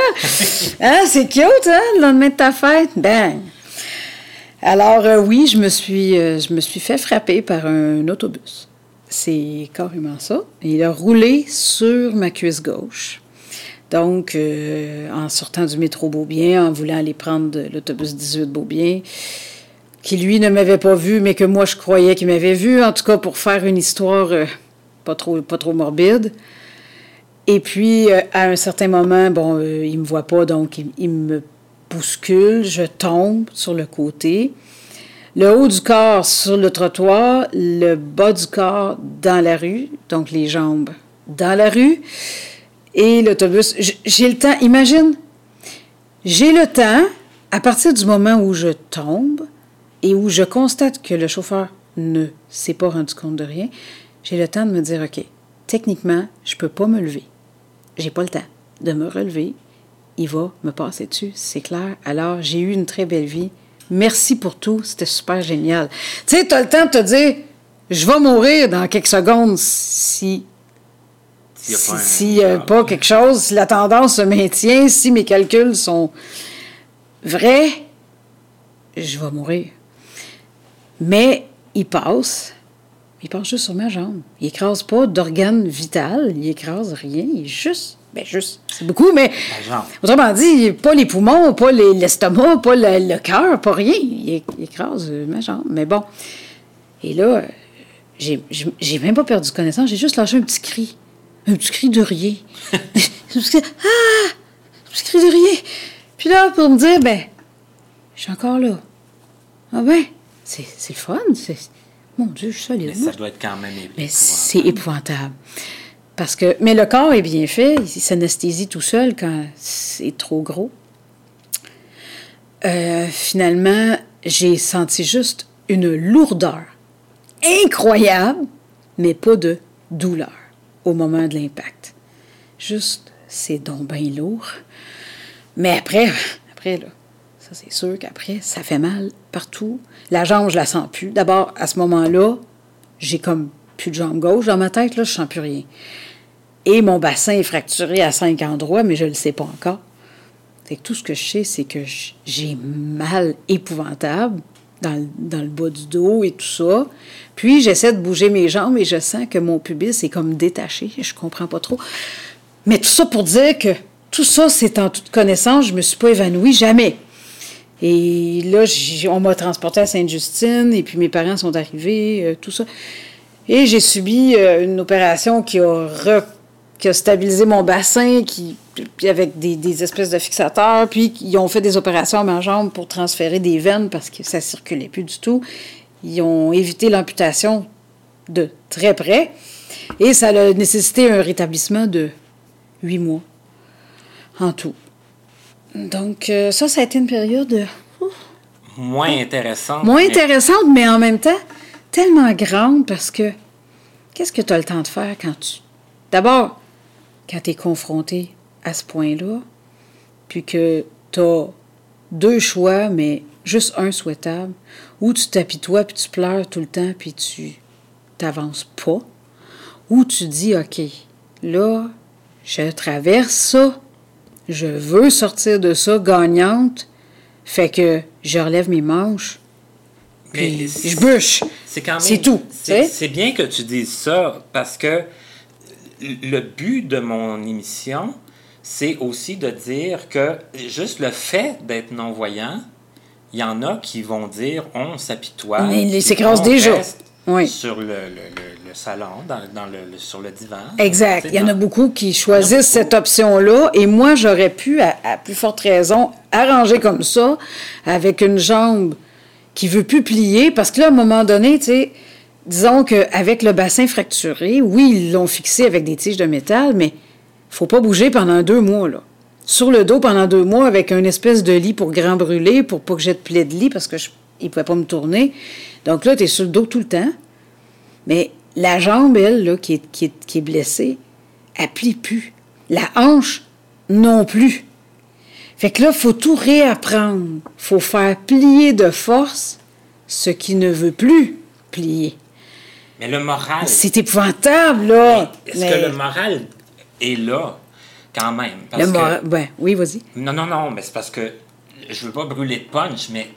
hein, c'est cute, hein, le lendemain de ta fête? Ben. Alors, euh, oui, je me, suis, euh, je me suis fait frapper par un autobus. C'est carrément ça. Il a roulé sur ma cuisse gauche. Donc, euh, en sortant du métro Beaubien, en voulant aller prendre l'autobus 18 Beaubien, qui lui ne m'avait pas vu, mais que moi je croyais qu'il m'avait vu, en tout cas pour faire une histoire euh, pas, trop, pas morbide. Et puis, euh, à un certain moment, bon, il me voit pas, donc il, me bouscule, je tombe sur le côté. Le haut du corps sur le trottoir, le bas du corps dans la rue, donc les jambes dans la rue. Et l'autobus, j'ai le temps, imagine, j'ai le temps, à partir du moment où je tombe et où je constate que le chauffeur ne s'est pas rendu compte de rien, j'ai le temps de me dire, OK, techniquement, je ne peux pas me lever. J'ai pas le temps de me relever. Il va me passer dessus, c'est clair. Alors, j'ai eu une très belle vie. Merci pour tout, c'était super génial. Tu sais, tu as le temps de te dire, je vais mourir dans quelques secondes si s'il n'y a, pas, quelque chose, si la tendance se maintient, si mes calculs sont vrais, je vais mourir. Mais il passe, il passe juste sur ma jambe. Il écrase pas d'organe vital, il écrase rien, il est juste, ben juste, c'est beaucoup, mais autrement dit, pas les poumons, pas l'estomac, pas le, cœur, pas rien, il, écrase ma jambe. Mais bon, et là, j'ai même pas perdu connaissance, j'ai juste lâché un petit cri un petit cri de rien. ah! Un petit cri de rien. Puis là, pour me dire, ben, je suis encore là. Ah ben, c'est le fun. Mon Dieu, je suis solide. Mais ça doit être quand même épouvantable. Mais c'est épouvantable. Parce que, mais le corps est bien fait, il s'anesthésie tout seul quand c'est trop gros. Euh, finalement, j'ai senti juste une lourdeur incroyable, mais pas de douleur au moment de l'impact. Juste, c'est donc bien lourd. Mais après, après, là, ça c'est sûr qu'après, ça fait mal partout. La jambe, je la sens plus. D'abord, à ce moment-là, j'ai comme plus de jambe gauche dans ma tête, là, je sens plus rien. Et mon bassin est fracturé à cinq endroits, mais je ne le sais pas encore. C'est que tout ce que je sais, c'est que j'ai mal épouvantable dans le, dans le, bas du dos et tout ça. Puis j'essaie de bouger mes jambes et je sens que mon pubis est comme détaché. Je comprends pas trop. Mais tout ça pour dire que tout ça, c'est en toute connaissance. Je me suis pas évanouie jamais. Et là, on m'a transporté à Sainte-Justine et puis mes parents sont arrivés, euh, tout ça. Et j'ai subi euh, une opération qui a, qui a stabilisé mon bassin, qui, avec des, des, espèces de fixateurs, puis ils ont fait des opérations à ma jambe pour transférer des veines parce que ça circulait plus du tout. Ils ont évité l'amputation de très près et ça a nécessité un rétablissement de huit mois en tout. Donc, euh, ça, ça a été une période. moins intéressante. Moins intéressante, mais en même temps, tellement grande parce que qu'est-ce que tu as le temps de faire quand tu. D'abord, quand tu es confronté à ce point-là, puis que tu as deux choix, mais juste un souhaitable, ou tu t'apitoies puis tu pleures tout le temps puis tu t'avances pas, ou tu dis, OK, là, je traverse ça, je veux sortir de ça gagnante, fait que je relève mes manches, puis je bûche. C'est tout. C'est bien que tu dises ça parce que le but de mon émission, c'est aussi de dire que juste le fait d'être non-voyant, il y en a qui vont dire on s'apitoie. Mais les séquences déjà. Oui. Sur le, salon, dans, le, sur le divan. Exact. Il y en a beaucoup qui choisissent cette option-là. Et moi, j'aurais pu, à, plus forte raison, arranger comme ça, avec une jambe qui veut plus plier, parce que là, à un moment donné, tu sais, disons qu'avec le bassin fracturé, oui, ils l'ont fixé avec des tiges de métal, mais faut pas bouger pendant deux mois, là. Sur le dos pendant deux mois avec une espèce de lit pour grand brûler, pour pas que j'ai de plaie de lit parce que ne pouvait pas me tourner. Donc là, tu es sur le dos tout le temps. Mais la jambe, elle, là, qui est, qui est, blessée, elle plie plus. La hanche, non plus. Fait que là, il faut tout réapprendre. faut faire plier de force ce qui ne veut plus plier. Mais le moral. C'est épouvantable, là. Est-ce que le moral est là, quand même? le moral. Ben, oui, vas-y. Non, non, non, mais c'est parce que je veux pas brûler de punch, mais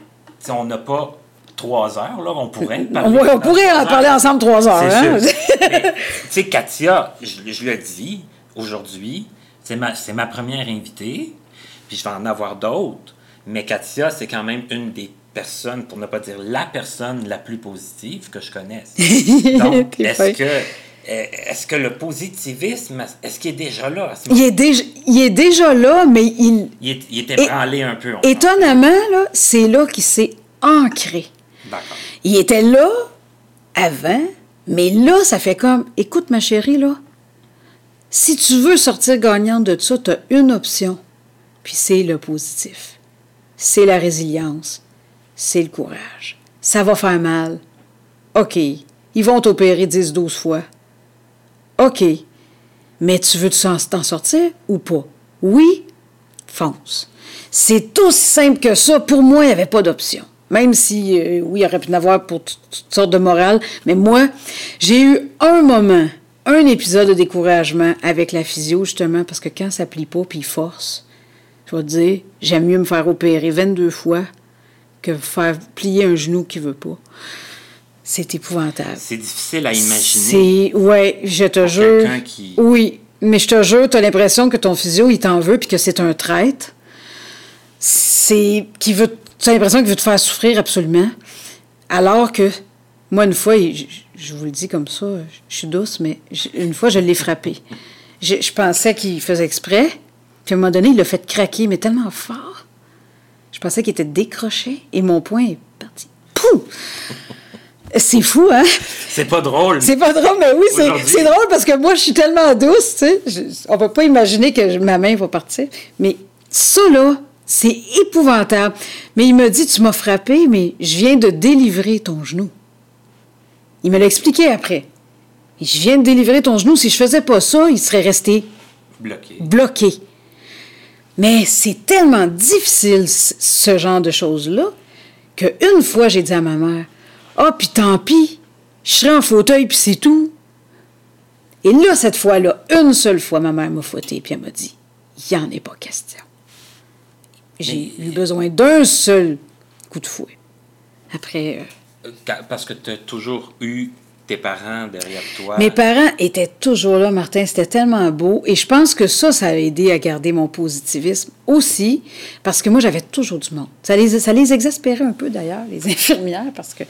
on n'a pas trois heures, là, on pourrait parler. On, pourrait en parler ensemble trois heures. Hein? tu sais, Katia, je, je le dis aujourd'hui, c'est ma, ma première invitée, puis je vais en avoir d'autres, mais Katia, c'est quand même une des personne, pour ne pas dire la personne la plus positive que je connaisse. Donc, est-ce que, est-ce que le positivisme, est-ce qu'il est déjà là? il, est déjà, il est déjà là, mais il... Il, est, il était branlé un peu. Étonnamment, là, c'est là qu'il s'est ancré. D'accord. Il était là avant, mais là, ça fait comme, écoute ma chérie, là, si tu veux sortir gagnante de ça, tu as une option, puis c'est le positif. C'est la résilience c'est le courage. Ça va faire mal. OK. Ils vont t'opérer 10-12 fois. OK. Mais tu veux t'en sortir ou pas? Oui? Fonce. C'est aussi simple que ça. Pour moi, il n'y avait pas d'option. Même si, euh, oui, il aurait pu en avoir pour toutes sortes de morale. Mais moi, j'ai eu un moment, un épisode de découragement avec la physio, justement, parce que quand ça plie pas puis force, je vais te dire, j'aime mieux me faire opérer 22 fois que faire plier un genou qui veut pas. C'est épouvantable. C'est difficile à imaginer. C'est, ouais, je te jure. Qui... Oui, mais je te jure, tu as l'impression que ton physio, il t'en veut puis que c'est un traître. C'est, qui veut, tu as l'impression qu'il veut te faire souffrir absolument. Alors que, moi, une fois, je, vous le dis comme ça, je suis douce, mais une fois, je l'ai frappé. Je, je pensais qu'il faisait exprès. Puis à un moment donné, il l'a fait craquer, mais tellement fort je pensais qu'il était décroché et mon poing est parti. Pouh! C'est fou, hein? C'est pas drôle. C'est pas drôle, mais oui, c'est drôle parce que moi, je suis tellement douce, tu sais. on peut pas imaginer que ma main va partir. Mais ça, là, c'est épouvantable. Mais il me dit, tu m'as frappé, mais je viens de délivrer ton genou. Il me l'a expliqué après. je viens de délivrer ton genou. Si je faisais pas ça, il serait resté Bloqué. Bloqué. Mais c'est tellement difficile, ce genre de choses-là, qu'une fois, j'ai dit à ma mère, « Ah, puis tant pis, je serai en fauteuil, puis c'est tout. » Et là, cette fois-là, une seule fois, ma mère m'a fouetté, puis elle m'a dit, « Il n'y en est pas question. » J'ai eu besoin d'un seul coup de fouet. Après... Euh, parce que tu as toujours eu tes parents derrière toi? Mes parents étaient toujours là, Martin. C'était tellement beau. Et je pense que ça, ça a aidé à garder mon positivisme aussi, parce que moi, j'avais toujours du monde. Ça les, ça les exaspérait un peu, d'ailleurs, les infirmières, parce que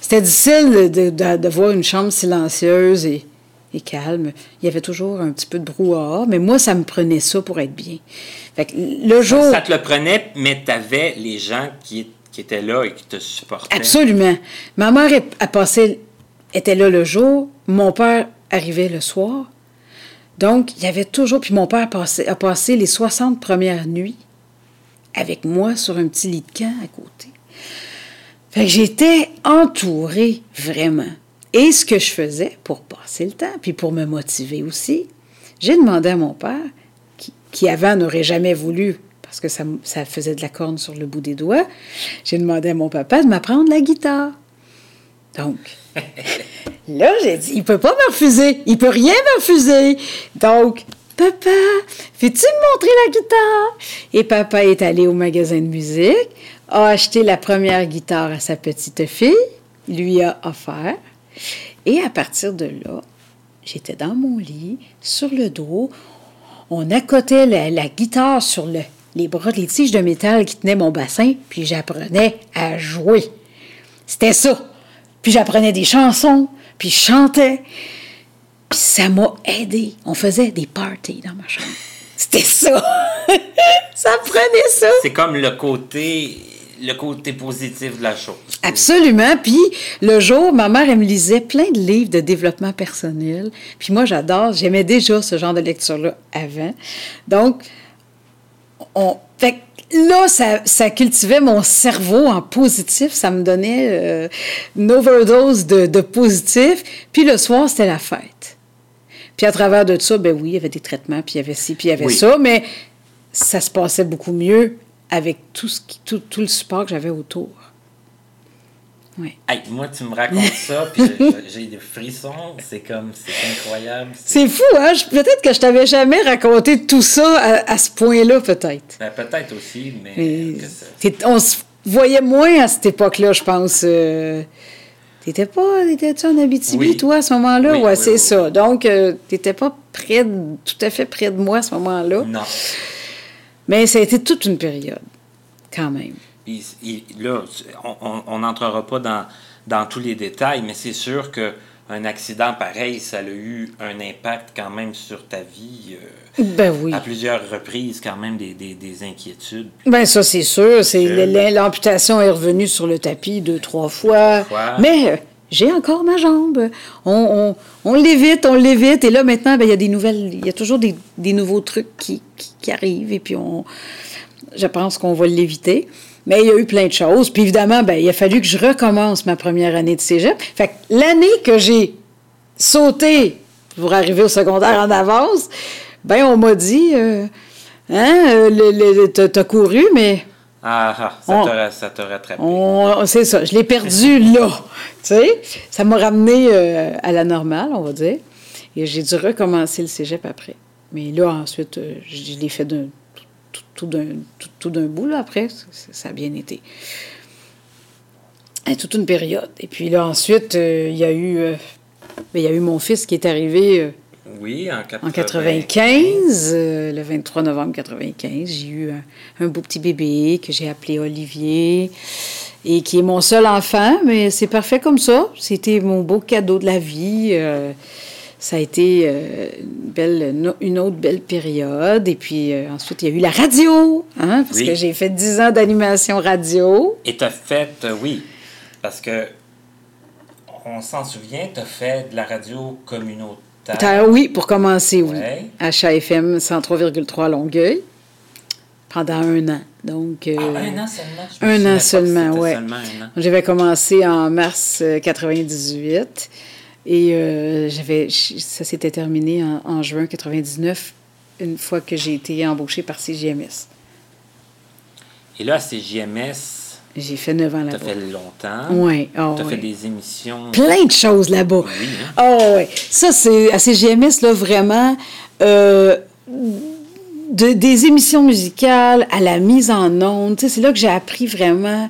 c'était difficile de, de, voir une chambre silencieuse et, et, calme. Il y avait toujours un petit peu de brouhaha, mais moi, ça me prenait ça pour être bien. Fait que le jour... Ça, te le prenait, mais tu avais les gens qui, qui étaient là et qui te supportaient. Absolument. Ma mère a passé était là le jour, mon père arrivait le soir. Donc, il y avait toujours, puis mon père a passé les 60 premières nuits avec moi sur un petit lit de camp à côté. Fait que j'étais entourée vraiment. Et ce que je faisais pour passer le temps, puis pour me motiver aussi, j'ai demandé à mon père, qui, qui avant n'aurait jamais voulu, parce que ça, ça faisait de la corne sur le bout des doigts, j'ai demandé à mon papa de m'apprendre la guitare. Donc, là, j'ai dit, il peut pas me refuser. Il peut rien me refuser. Donc, papa, fais-tu me montrer la guitare? Et papa est allé au magasin de musique, a acheté la première guitare à sa petite fille, lui a offert. Et à partir de là, j'étais dans mon lit, sur le dos. On accotait la, guitare sur le, les bras, les tiges de métal qui tenaient mon bassin, puis j'apprenais à jouer. C'était ça. Puis j'apprenais des chansons, puis je chantais. Puis ça m'a aidé. On faisait des parties dans ma chambre. C'était ça. ça prenait ça. C'est comme le côté le côté positif de la chose. Absolument. Puis le jour, ma mère, elle me lisait plein de livres de développement personnel. Puis moi, j'adore, j'aimais déjà ce genre de lecture-là avant. Donc, on, fait là, ça, cultivait mon cerveau en positif. Ça me donnait euh, une overdose de, positif. Puis le soir, c'était la fête. Puis à travers de ça, ben oui, il y avait des traitements, puis il y avait ci, puis il y avait ça, mais ça se passait beaucoup mieux avec tout, ce qui, tout, tout le support que j'avais autour. Moi, tu me racontes ça, puis j'ai des frissons. C'est comme, c'est incroyable. C'est fou, hein? Peut-être que je t'avais jamais raconté tout ça à, ce point-là, peut-être. Ben, peut-être aussi, mais. on se voyait moins à cette époque-là, je pense. Euh, t'étais pas, étais-tu en Abitibi, toi, à ce moment-là? Oui, ouais, c'est ça. Donc, euh, t'étais pas près tout à fait près de moi à ce moment-là. Non. Mais ça a été toute une période, quand même là, on n'entrera pas dans, dans tous les détails, mais c'est sûr que un accident pareil, ça a eu un impact quand même sur ta vie. Euh, ben oui. À plusieurs reprises, quand même, des, inquiétudes. Ben ça, c'est sûr. C'est L'amputation est revenue sur le tapis deux, trois fois. Mais euh, j'ai encore ma jambe. On, on, l'évite, on l'évite. Et là, maintenant, ben, il y a des nouvelles... Il y a toujours des, nouveaux trucs qui, qui, arrivent. Et puis, on, je pense qu'on va l'éviter. Mais il y a eu plein de choses. Puis évidemment, ben, il a fallu que je recommence ma première année de cégep. Fait que l'année que j'ai sauté pour arriver au secondaire en avance, ben on m'a dit, euh, hein, euh, t'as couru, mais... Ah, ah ça t'a rattrapé. C'est ça, je l'ai perdu là. Tu sais, ça m'a ramené euh, à la normale, on va dire. Et j'ai dû recommencer le cégep après. Mais là, ensuite, je l'ai fait d'un tout d'un bout, là, après. Ça, a bien été. Et toute une période. Et puis là, ensuite, euh, il y a eu... Euh, ben, il y a eu mon fils qui est arrivé... Euh, oui, en, 95, le 23 novembre 95. J'ai eu un, beau petit bébé que j'ai appelé Olivier et qui est mon seul enfant, mais c'est parfait comme ça. C'était mon beau cadeau de la vie ça a été euh, une, belle, une autre belle période. Et puis euh, ensuite, il y a eu la radio, hein, parce que j'ai fait 10 ans d'animation radio. Et tu as fait, euh, oui, parce que on s'en souvient, tu as fait de la radio communautaire. Oui, pour commencer, oui. À HAFM 103,3 Longueuil pendant un an. Donc, ah, un an seulement? un an seulement, oui. J'avais commencé en mars 98. Et euh, j'avais, ça s'était terminé en, juin 99 une fois que j'ai été embauchée par CGMS. Et là, à CGMS, j'ai fait 9 ans là-bas. Tu as fait longtemps. Oui. Oh, tu as oui. fait des émissions. Plein de choses là-bas. Oui, hein? Oh, oui. Ça, c'est à CGMS, là, vraiment. Euh, de, des émissions musicales à la mise en onde. C'est là que j'ai appris vraiment.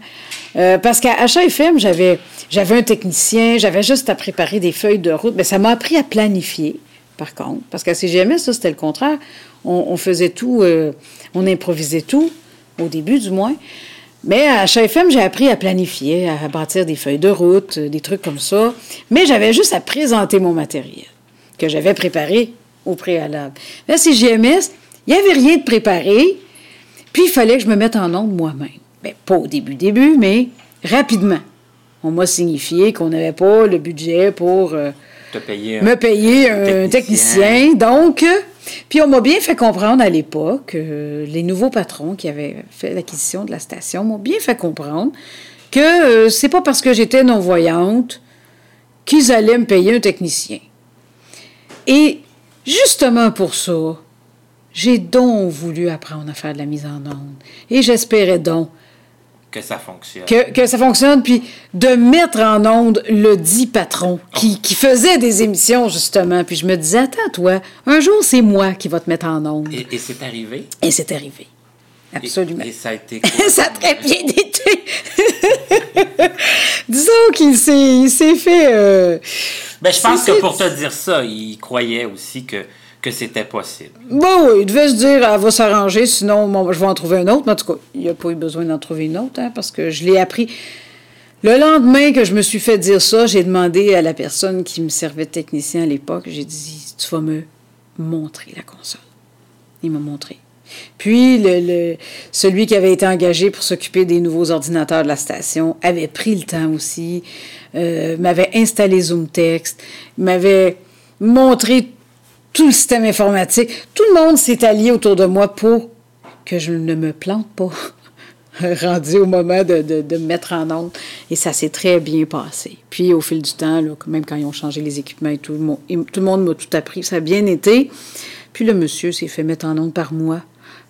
Euh, parce qu'à HFM, j'avais, j'avais un technicien, j'avais juste à préparer des feuilles de route. Mais ça m'a appris à planifier, par contre. Parce qu'à CGMS, ça, c'était le contraire. On, faisait tout, euh, on improvisait tout, au début du moins. Mais à HFM, j'ai appris à planifier, à bâtir des feuilles de route, euh, des trucs comme ça. Mais j'avais juste à présenter mon matériel que j'avais préparé au préalable. Là, CGMS, il n'y avait rien de préparé, puis il fallait que je me mette en onde moi-même. Bien, pas au début, début, mais rapidement. On m'a signifié qu'on n'avait pas le budget pour euh, Te payer un- me payer un technicien. technicien. Donc, euh, puis on m'a bien fait comprendre à l'époque, euh, les nouveaux patrons qui avaient fait l'acquisition de la station m'ont bien fait comprendre que euh, c'est pas parce que j'étais non-voyante qu'ils allaient me payer un technicien. Et justement pour ça, j'ai donc voulu apprendre à faire de la mise en onde. Et j'espérais donc que ça fonctionne. que, que ça fonctionne, puis de mettre en onde le dit patron qui, qui faisait des émissions, justement. Puis je me disais, attends, toi, un jour, c'est moi qui va te mettre en onde. Et, et c'est arrivé? Et c'est arrivé. Absolument. Et, ça a été quoi? ça a très bien été. Disons qu'il s'est, fait. euh, Ben, je pense que pour te dire ça, il croyait aussi que, que c'était possible. Bon, oui, il devait se dire, elle va s'arranger, sinon bon, je vais en trouver un autre. Mais en tout cas, il n'y a pas eu besoin d'en trouver une autre, hein, parce que je l'ai appris. Le lendemain que je me suis fait dire ça, j'ai demandé à la personne qui me servait de technicien à l'époque, j'ai dit, tu vas me montrer la console. Il m'a montré. Puis, le, le- celui qui avait été engagé pour s'occuper des nouveaux ordinateurs de la station avait pris le temps aussi, euh, m'avait installé ZoomText, m'avait montré tout le système informatique. Tout le monde s'est allié autour de moi pour que je ne me plante pas, rendu au moment de, de- de me mettre en onde. Et ça s'est très bien passé. Puis, au fil du temps, là, même quand ils ont changé les équipements et tout, et tout le monde m'a tout appris. Ça a bien été. Puis, le monsieur s'est fait mettre en onde par moi,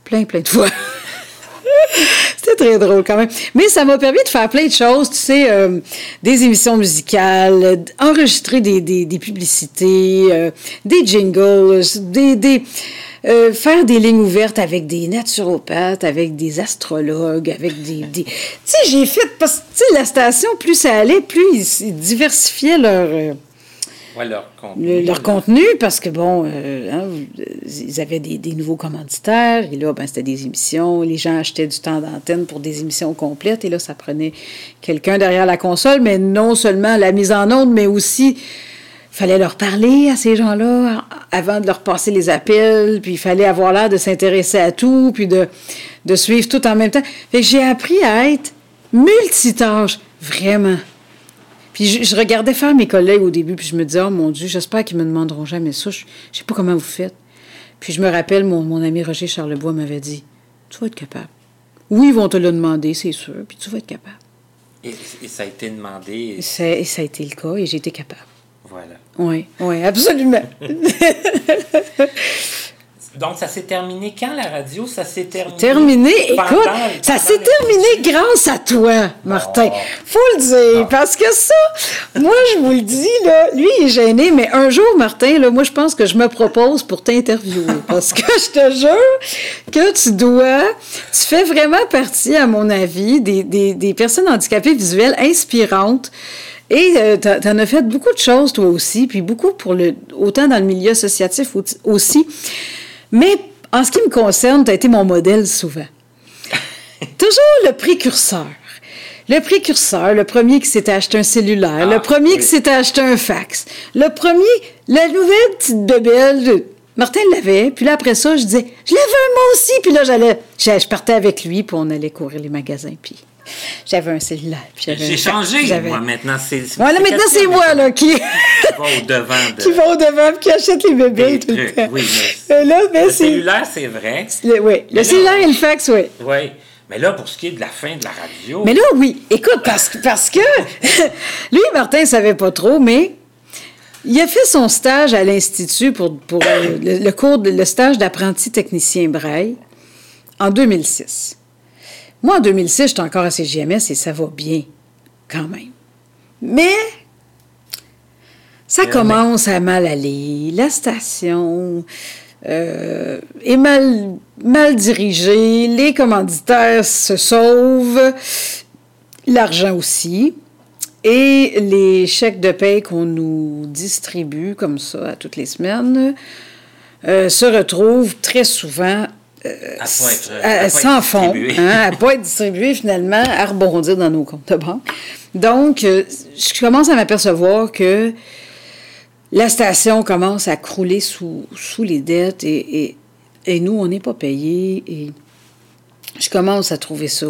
plein, plein de fois. C'était très drôle quand même. Mais ça m'a permis de faire plein de choses, tu sais, euh, des émissions musicales, enregistrer des, des, des publicités, euh, des jingles, des, des, euh, faire des lignes ouvertes avec des naturopathes, avec des astrologues, avec des... des... Tu sais, j'ai fait... Parce que, la station, plus ça allait, plus ils diversifiaient leur... leur contenu parce que, bon, euh, hein, ils avaient des, des nouveaux commanditaires et là, ben, c'était des émissions. Les gens achetaient du temps d'antenne pour des émissions complètes et là, ça prenait quelqu'un derrière la console, mais non seulement la mise en onde, mais aussi fallait leur parler à ces gens-là avant de leur passer les appels, puis il fallait avoir l'air de s'intéresser à tout, puis de, de suivre tout en même temps. Fait que j'ai appris à être multitâche, vraiment. Puis je, je regardais faire mes collègues au début, puis je me disais, oh mon Dieu, j'espère qu'ils me demanderont jamais ça. Je, je sais pas comment vous faites. Puis je me rappelle, mon, mon ami Roger Charlebois m'avait dit, tu vas être capable. Oui, ils vont te le demander, c'est sûr, puis tu vas être capable. Et, et ça a été demandé. Et ça, et ça a été le cas, et j'ai été capable. Voilà. Oui, oui, absolument. Donc, ça s'est terminé quand la radio? Ça s'est terminé. terminé. pendant- Écoute, ça s'est terminé grâce à toi, Martin. Oh. Faut le dire. Parce que ça, moi, je vous le dis, là, lui, il est gêné, mais un jour, Martin, là, moi, je pense que je me propose pour t'interviewer. Parce que je te jure que tu dois, tu fais vraiment partie, à mon avis, des, des, des personnes handicapées visuelles inspirantes. Et euh, t'en t'en as fait beaucoup de choses, toi aussi, puis beaucoup pour le, autant dans le milieu associatif au- aussi. Mais en ce qui me concerne, tu as été mon modèle souvent. Toujours le précurseur. Le précurseur, le premier qui s'était acheté un cellulaire, Ah, le premier oui. qui s'était acheté un fax, le premier, la nouvelle petite bébelle. Martin l'avait, puis là, après ça, je disais, je l'avais un moi aussi, puis là, j'allais, je je partais avec lui, puis on allait courir les magasins, puis j'avais un cellulaire. J'ai changé, moi, maintenant. C'est, Voilà, maintenant, c'est moi, là, qui, qui va au devant de. qui va au devant, puis qui achète les bébés tout le temps. oui, mais- Et là, ben, Le cellulaire, c'est vrai. Le, oui, Mais le là- cellulaire et le fax, oui. Oui. Mais là, pour ce qui est de la fin de la radio. Mais là, oui. Écoute, parce, que- parce que lui, Martin, ne savait pas trop, mais Il a fait son stage à l'Institut pour, pour euh, le, le cours, de, le stage d'apprenti technicien braille en 2006. Moi, en 2006, j'étais encore à CGMS et ça va bien, quand même. Mais ça Euh, commence à mal aller. La station euh, est mal, mal dirigée. Les commanditaires se sauvent. L'argent aussi. Et les chèques de paie qu'on nous distribue comme ça à toutes les semaines euh, se retrouvent très souvent À pas être- à- à pas sans être fond, hein, à pas être distribué finalement, à rebondir dans nos comptes de banque. Donc, euh, je commence à m'apercevoir que la station commence à crouler sous, sous les dettes et, et, et nous, on n'est pas payés. Et je commence à trouver ça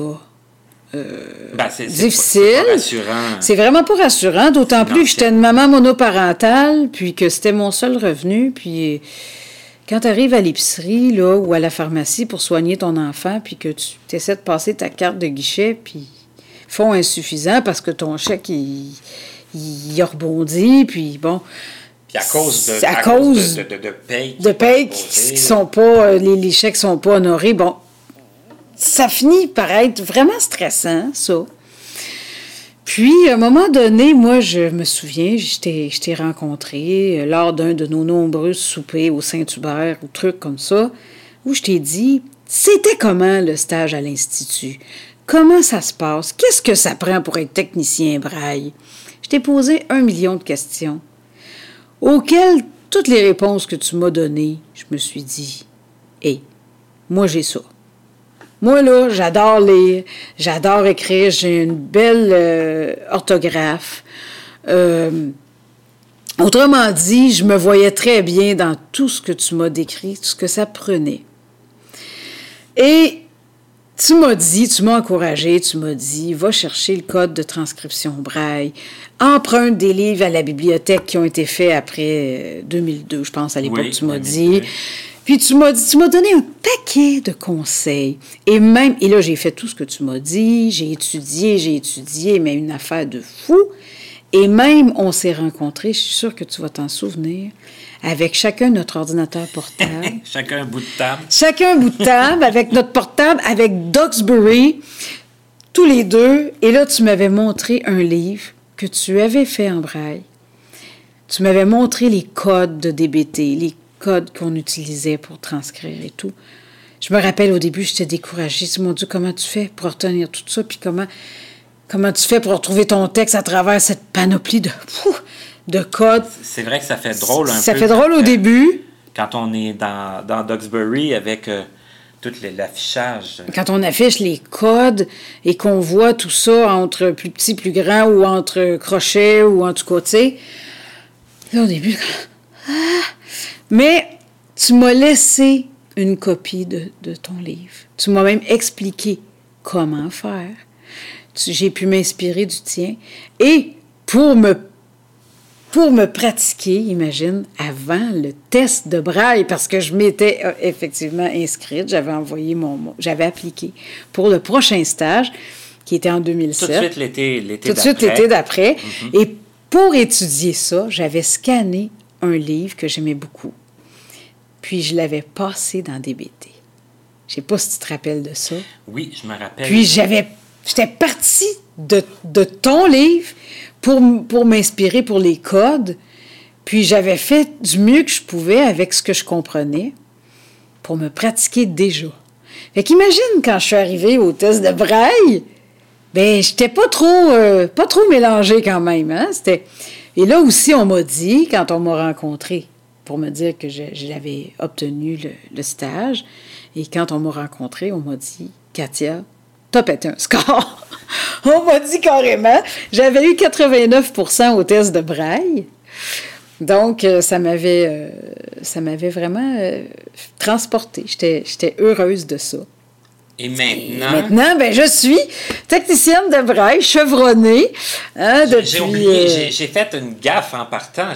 Ben, c'est- c'est pas- difficile. C'est pas rassurant. c'est vraiment pas rassurant, d'autant plus que j'étais une maman monoparentale, puis que c'était mon seul revenu. Puis euh, quand tu arrives à l'épicerie là, ou à la pharmacie pour soigner ton enfant, puis que tu essaies de passer ta carte de guichet, puis fonds insuffisants parce que ton chèque, il, il a rebondi, puis bon, Puis à cause de, à à cause de, de, de paye de paye qui, qui sont pas, euh, les, les chèques sont pas honorés, bon, ça finit par être vraiment stressant, ça. Puis, à un moment donné, moi, je me souviens, je t'ai rencontré euh, lors d'un de nos nombreux soupers au Saint-Hubert ou trucs comme ça, où je t'ai dit, c'était comment le stage à l'Institut? Comment ça se passe? Qu'est-ce que ça prend pour être technicien braille? Je t'ai posé un million de questions, auxquelles toutes les réponses que tu m'as données, je me suis dit, hé, moi j'ai ça. Moi, là, j'adore lire, j'adore écrire, j'ai une belle euh, orthographe. Euh, autrement dit, je me voyais très bien dans tout ce que tu m'as décrit, tout ce que ça prenait. Et tu m'as dit, tu m'as encouragé, tu m'as dit, va chercher le code de transcription braille, emprunte des livres à la bibliothèque qui ont été faits après euh, 2002, je pense, à l'époque, Oui, tu m'as 2002. dit. Puis tu m'as tu m'as donné un paquet de conseils. Et même, et là, j'ai fait tout ce que tu m'as dit, j'ai étudié, j'ai étudié, mais une affaire de fou. Et même, on s'est rencontrés, je suis sûre que tu vas t'en souvenir, avec chacun notre ordinateur portable. Chacun un bout de table. chacun un bout de table, avec notre portable, avec Duxbury, tous les deux. Et là, tu m'avais montré un livre que tu avais fait en braille. Tu m'avais montré les codes de DBT, les codes qu'on utilisait pour transcrire et tout. Je me rappelle au début, j'étais découragée. Je me mon Dieu, comment tu fais pour retenir tout ça? Puis comment, comment tu fais pour retrouver ton texte à travers cette panoplie de, codes? C'est vrai que ça fait drôle un ça peu. fait drôle au quand- début. Quand on est dans, dans Duxbury avec euh, tout les- l'affichage. quand on affiche les codes et qu'on voit tout ça entre plus petit, plus grand ou entre crochets ou en tout cas, tu sais, là, au début! Mais tu m'as laissé une copie de, de ton livre. Tu m'as même expliqué comment faire. J'ai pu m'inspirer du tien. Et pour me pour me pratiquer, imagine, avant le test de braille, parce que je m'étais euh, effectivement inscrite, j'avais envoyé mon, mon- j'avais appliqué pour le prochain stage, qui était en 2007. Tout de suite l'été l'été Tout de suite d'après. l'été d'après. Et pour étudier ça, j'avais scanné un livre que j'aimais beaucoup. Puis je l'avais passé dans DBT. Je sais pas si tu te rappelles de ça. Oui, je me rappelle. Puis j'avais, j'étais partie de, de ton livre pour, m'inspirer pour les codes. Puis j'avais fait du mieux que je pouvais avec ce que je comprenais pour me pratiquer déjà. Fait qu'imagine quand je suis arrivée au test de braille, ben j'étais pas trop, euh, pas trop mélangée quand même. Hein? C'était... Et là aussi, on m'a dit, quand on m'a rencontré, pour me dire que j'avais obtenu le, stage, et quand on m'a rencontré, on m'a dit, Katia, t'as pété un score. on m'a dit carrément, j'avais eu 89% au test de braille. Donc, euh, ça m'avait, euh, ça m'avait vraiment euh, transportée. J'étais heureuse de ça. Et maintenant, Maintenant, ben, je suis technicienne de braille, chevronnée. hein, j'ai- depuis, j'ai oublié, euh, j'ai- fait une gaffe en partant.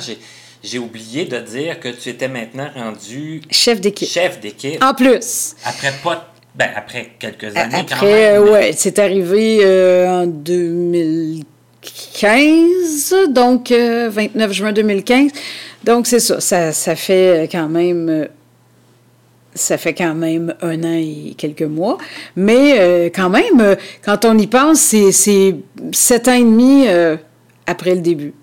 J'ai- oublié de dire que tu étais maintenant rendu chef d'équipe. chef d'équipe. En plus. Après pas, ben, après quelques années quand Après, même. mais- ouais, c'est arrivé euh, en 2015, donc 29 juin 2015. Donc c'est ça, ça, ça fait quand même ça fait quand même un an et quelques mois. Mais quand même, quand on y pense, c'est sept ans et demi après le début.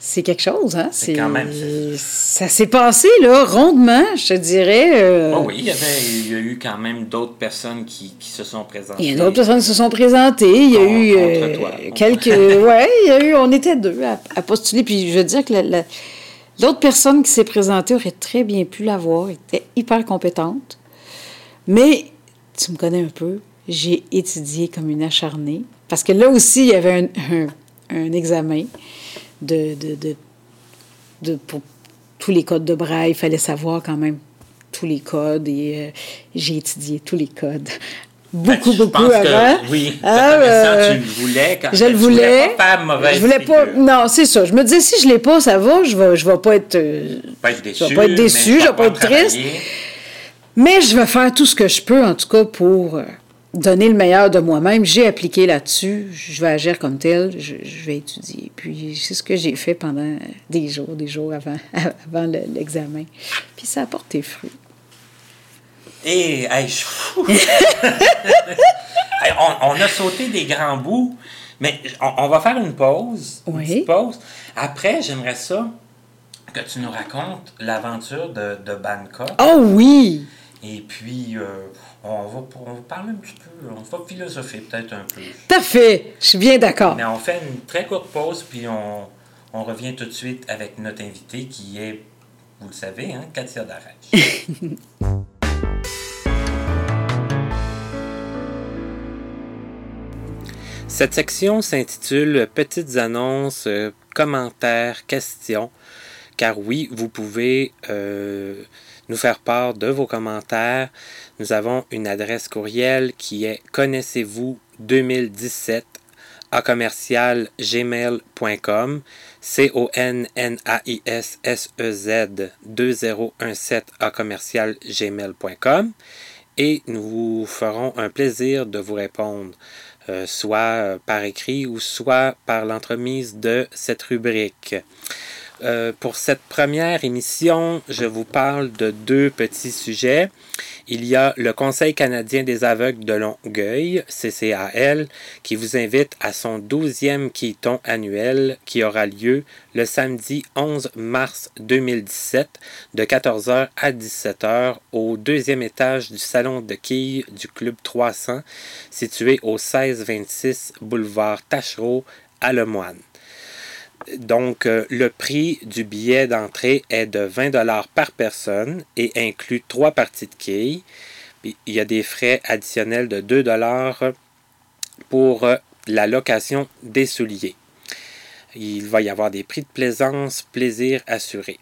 C'est quelque chose, hein? C'est quand même. Ça s'est passé, là, rondement, je te dirais. Euh, oh oui, il y, avait, il y a eu quand même d'autres personnes qui, qui, se sont présentées. Il y a d'autres personnes qui se sont présentées. Il y a eu euh, quelques. ouais, il y a eu. On était deux à, postuler. Puis je veux dire que l'autre personne qui s'est présentée aurait très bien pu l'avoir, était hyper compétente. Mais, tu me connais un peu, j'ai étudié comme une acharnée. Parce que là aussi, il y avait un, examen de, de, de, pour tous les codes de braille. Il fallait savoir quand même tous les codes et euh, j'ai étudié tous les codes. Beaucoup, ben, beaucoup avant. Que, oui, ah, euh, tu le voulais quand Je le voulais. pas faire mauvaise je voulais pas. Non, c'est ça. Je me disais, si je l'ai pas, ça va, je vais, je vais pas être. Euh, pas être déçu. Je vais pas être déçu, je vais pas être triste. Mais je vais faire tout ce que je peux, en tout cas, pour donner le meilleur de moi-même. J'ai appliqué là-dessus. Je vais agir comme tel. Je, vais étudier. Puis c'est ce que j'ai fait pendant des jours, des jours avant, avant l'examen. Puis ça a porté fruit. Et eh, je suis fou! on, a sauté des grands bouts, mais on, va faire une pause. Une petite pause. Après, j'aimerais ça que tu nous racontes l'aventure de, de Bangkok. Oh oui! Et puis, euh, on va, parler un petit peu, on va philosopher peut-être un peu. Parfait, je suis bien d'accord. Mais on fait une très courte pause, puis on, revient tout de suite avec notre invité qui est, vous le savez, hein, Katia Darach. Cette section s'intitule Petites annonces, euh, commentaires, questions, car oui, vous pouvez euh, nous faire part de vos commentaires. Nous avons une adresse courriel qui est connaissez-vous 2017 à commercial gmail.com c o n n a i s s e z 2017 à commercial gmail.com et nous vous ferons un plaisir de vous répondre euh, soit par écrit ou soit par l'entremise de cette rubrique. Euh, pour cette première émission, je vous parle de deux petits sujets. Il y a le Conseil canadien des aveugles de Longueuil, CCAL, qui vous invite à son 12e quilton annuel qui aura lieu le samedi 11 mars 2017 de 14h à 17h au deuxième étage du salon de quilles du Club 300 situé au 1626 boulevard Tachereau à Lemoine. Donc, euh, le prix du billet d'entrée est de 20 dollars par personne et inclut trois parties de quilles. il y a des frais additionnels de 2 dollars pour euh, la location des souliers. Il va y avoir des prix de plaisance, plaisir assuré.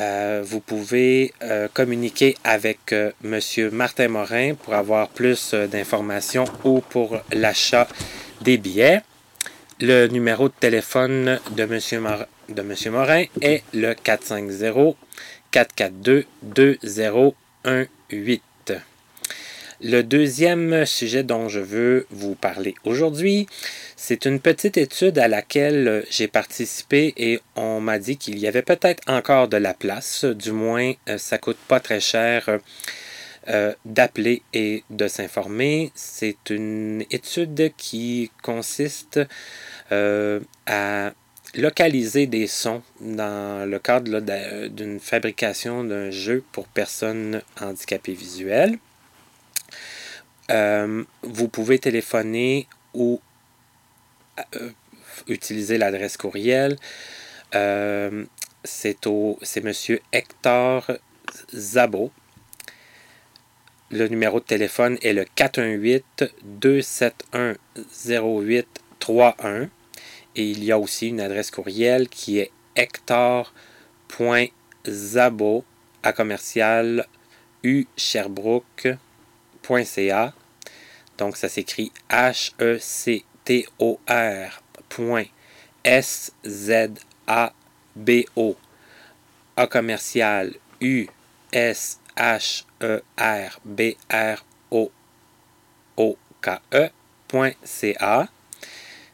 Euh, vous pouvez communiquer avec M. Martin Morin pour avoir plus d'informations ou pour l'achat des billets. Le numéro de téléphone de M. de Monsieur Morin est le 450-442-2018. Le deuxième sujet dont je veux vous parler aujourd'hui, c'est une petite étude à laquelle j'ai participé et on m'a dit qu'il y avait peut-être encore de la place. Du moins, euh, ça coûte pas très cher euh, d'appeler et de s'informer. C'est une étude qui consiste euh, à localiser des sons dans le cadre d'une fabrication d'un jeu pour personnes handicapées visuelles. Euh, vous pouvez téléphoner ou utiliser l'adresse courriel. c'est monsieur Hector Zabo. Le numéro de téléphone est le 418 271 0831 et il y a aussi une adresse courriel qui est hector.zabo à commercial usherbrooke.ca. Donc ça s'écrit H-E-C-T-O-R S-Z-A-B-O à commercial U-S-H-E-R-B-R-O-O-K-E.ca.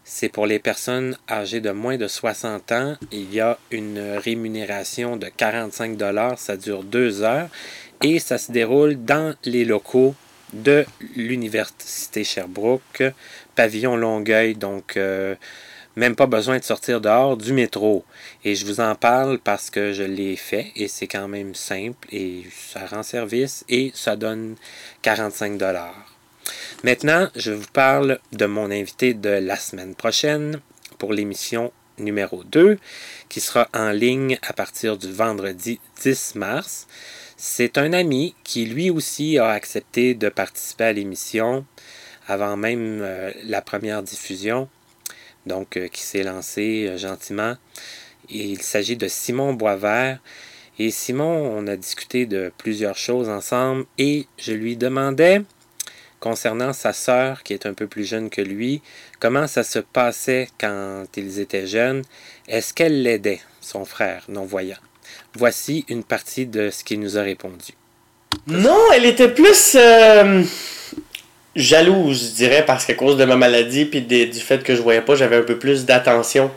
C'est pour les personnes âgées de moins de 60 ans. Il y a une rémunération de 45 Ça dure deux heures et ça se déroule dans les locaux de l'Université Sherbrooke, pavillon Longueuil. Donc, euh, même pas besoin de sortir dehors du métro. Et je vous en parle parce que je l'ai fait et c'est quand même simple et ça rend service et ça donne 45 dollars. Maintenant, je vous parle de mon invité de la semaine prochaine pour l'émission numéro 2 qui sera en ligne à partir du vendredi 10 mars. C'est un ami qui lui aussi a accepté de participer à l'émission avant même euh, la première diffusion donc euh, qui s'est lancé euh, gentiment. il s'agit de Simon Boisvert. Et Simon, on a discuté de plusieurs choses ensemble et je lui demandais, concernant sa sœur qui est un peu plus jeune que lui, comment ça se passait quand ils étaient jeunes. Est-ce qu'elle l'aidait, son frère non-voyant? Voici une partie de ce qu'il nous a répondu. Non, elle était plus... Euh, jalouse, je dirais, parce qu'à cause de ma maladie puis du fait que je voyais pas, j'avais un peu plus d'attention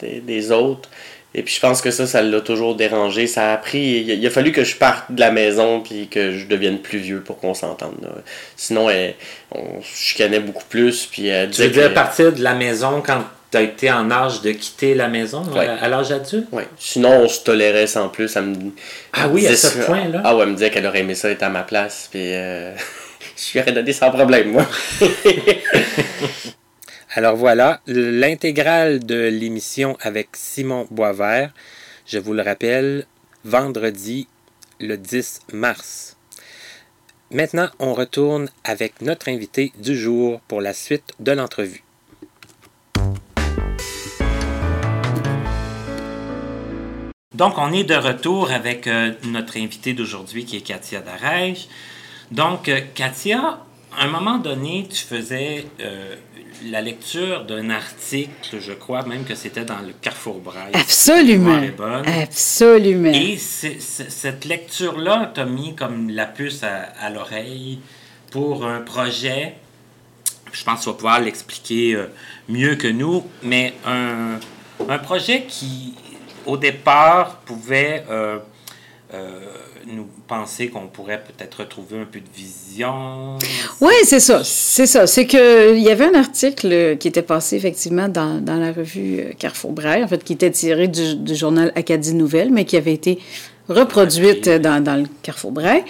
des, autres. Et puis je pense que ça, ça l'a toujours dérangé. Ça a pris. Il a, fallu que je parte de la maison puis que je devienne plus vieux pour qu'on s'entende. Sinon, elle, on chicanait beaucoup plus. Puis tu devais partir de la maison quand tu as été en âge de quitter la maison à, l'âge adulte? Oui. Sinon, on se tolérait sans plus. me, ah oui, à ce point-là? Ah ouais, elle me disait qu'elle aurait aimé ça être à ma place. Puis. Euh, je lui aurais donné sans problème, moi. Alors voilà, l'intégrale de l'émission avec Simon Boisvert, je vous le rappelle, vendredi le 10 mars. Maintenant, on retourne avec notre invité du jour pour la suite de l'entrevue. Donc, on est de retour avec euh, notre invité d'aujourd'hui qui est Katia Darèche. Donc, euh, Katia, à un moment donné, tu faisais euh, la lecture d'un article, je crois même que c'était dans le Carrefour Braille. Absolument. Absolument. Et cette lecture-là t'a mis comme la puce à, l'oreille pour un projet. Je pense que tu vas pouvoir l'expliquer euh, mieux que nous, mais un, projet qui, au départ, pouvait nous penser qu'on pourrait peut-être retrouver un peu de vision? Oui, c'est ça. C'est ça. C'est qu'il y avait un article qui était passé effectivement dans, dans la revue euh, Carrefour Braille, en fait, qui était tiré du, du journal Acadie Nouvelle, mais qui avait été reproduite dans, dans, le Carrefour Braille,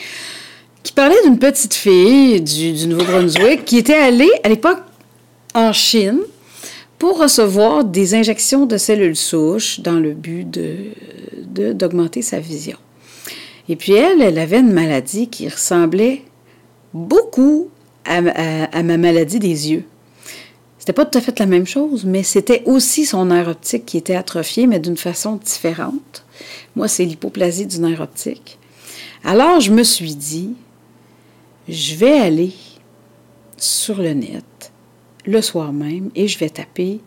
qui parlait d'une petite fille du, du Nouveau-Brunswick qui était allée à l'époque en Chine pour recevoir des injections de cellules souches dans le but de, d'augmenter sa vision. Et puis elle, elle avait une maladie qui ressemblait beaucoup à, ma maladie des yeux. C'était pas tout à fait la même chose, mais c'était aussi son nerf optique qui était atrophié, mais d'une façon différente. Moi, c'est l'hypoplasie du nerf optique. Alors, je me suis dit, je vais aller sur le net le soir même et je vais taper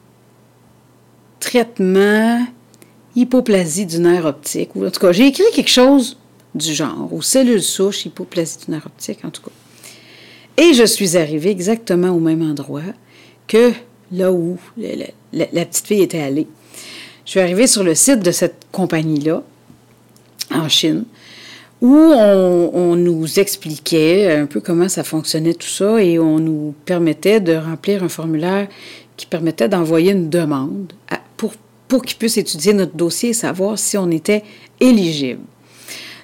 traitement hypoplasie du nerf optique. Ou en tout cas, j'ai écrit quelque chose du genre, ou cellules souches, hypoplasie du nerf optique, en tout cas. Et je suis arrivée exactement au même endroit que là où la, petite fille était allée. Je suis arrivée sur le site de cette compagnie-là, en Chine, où on, on, nous expliquait un peu comment ça fonctionnait tout ça et on nous permettait de remplir un formulaire qui permettait d'envoyer une demande pour, pour qu'ils puissent étudier notre dossier et savoir si on était éligible.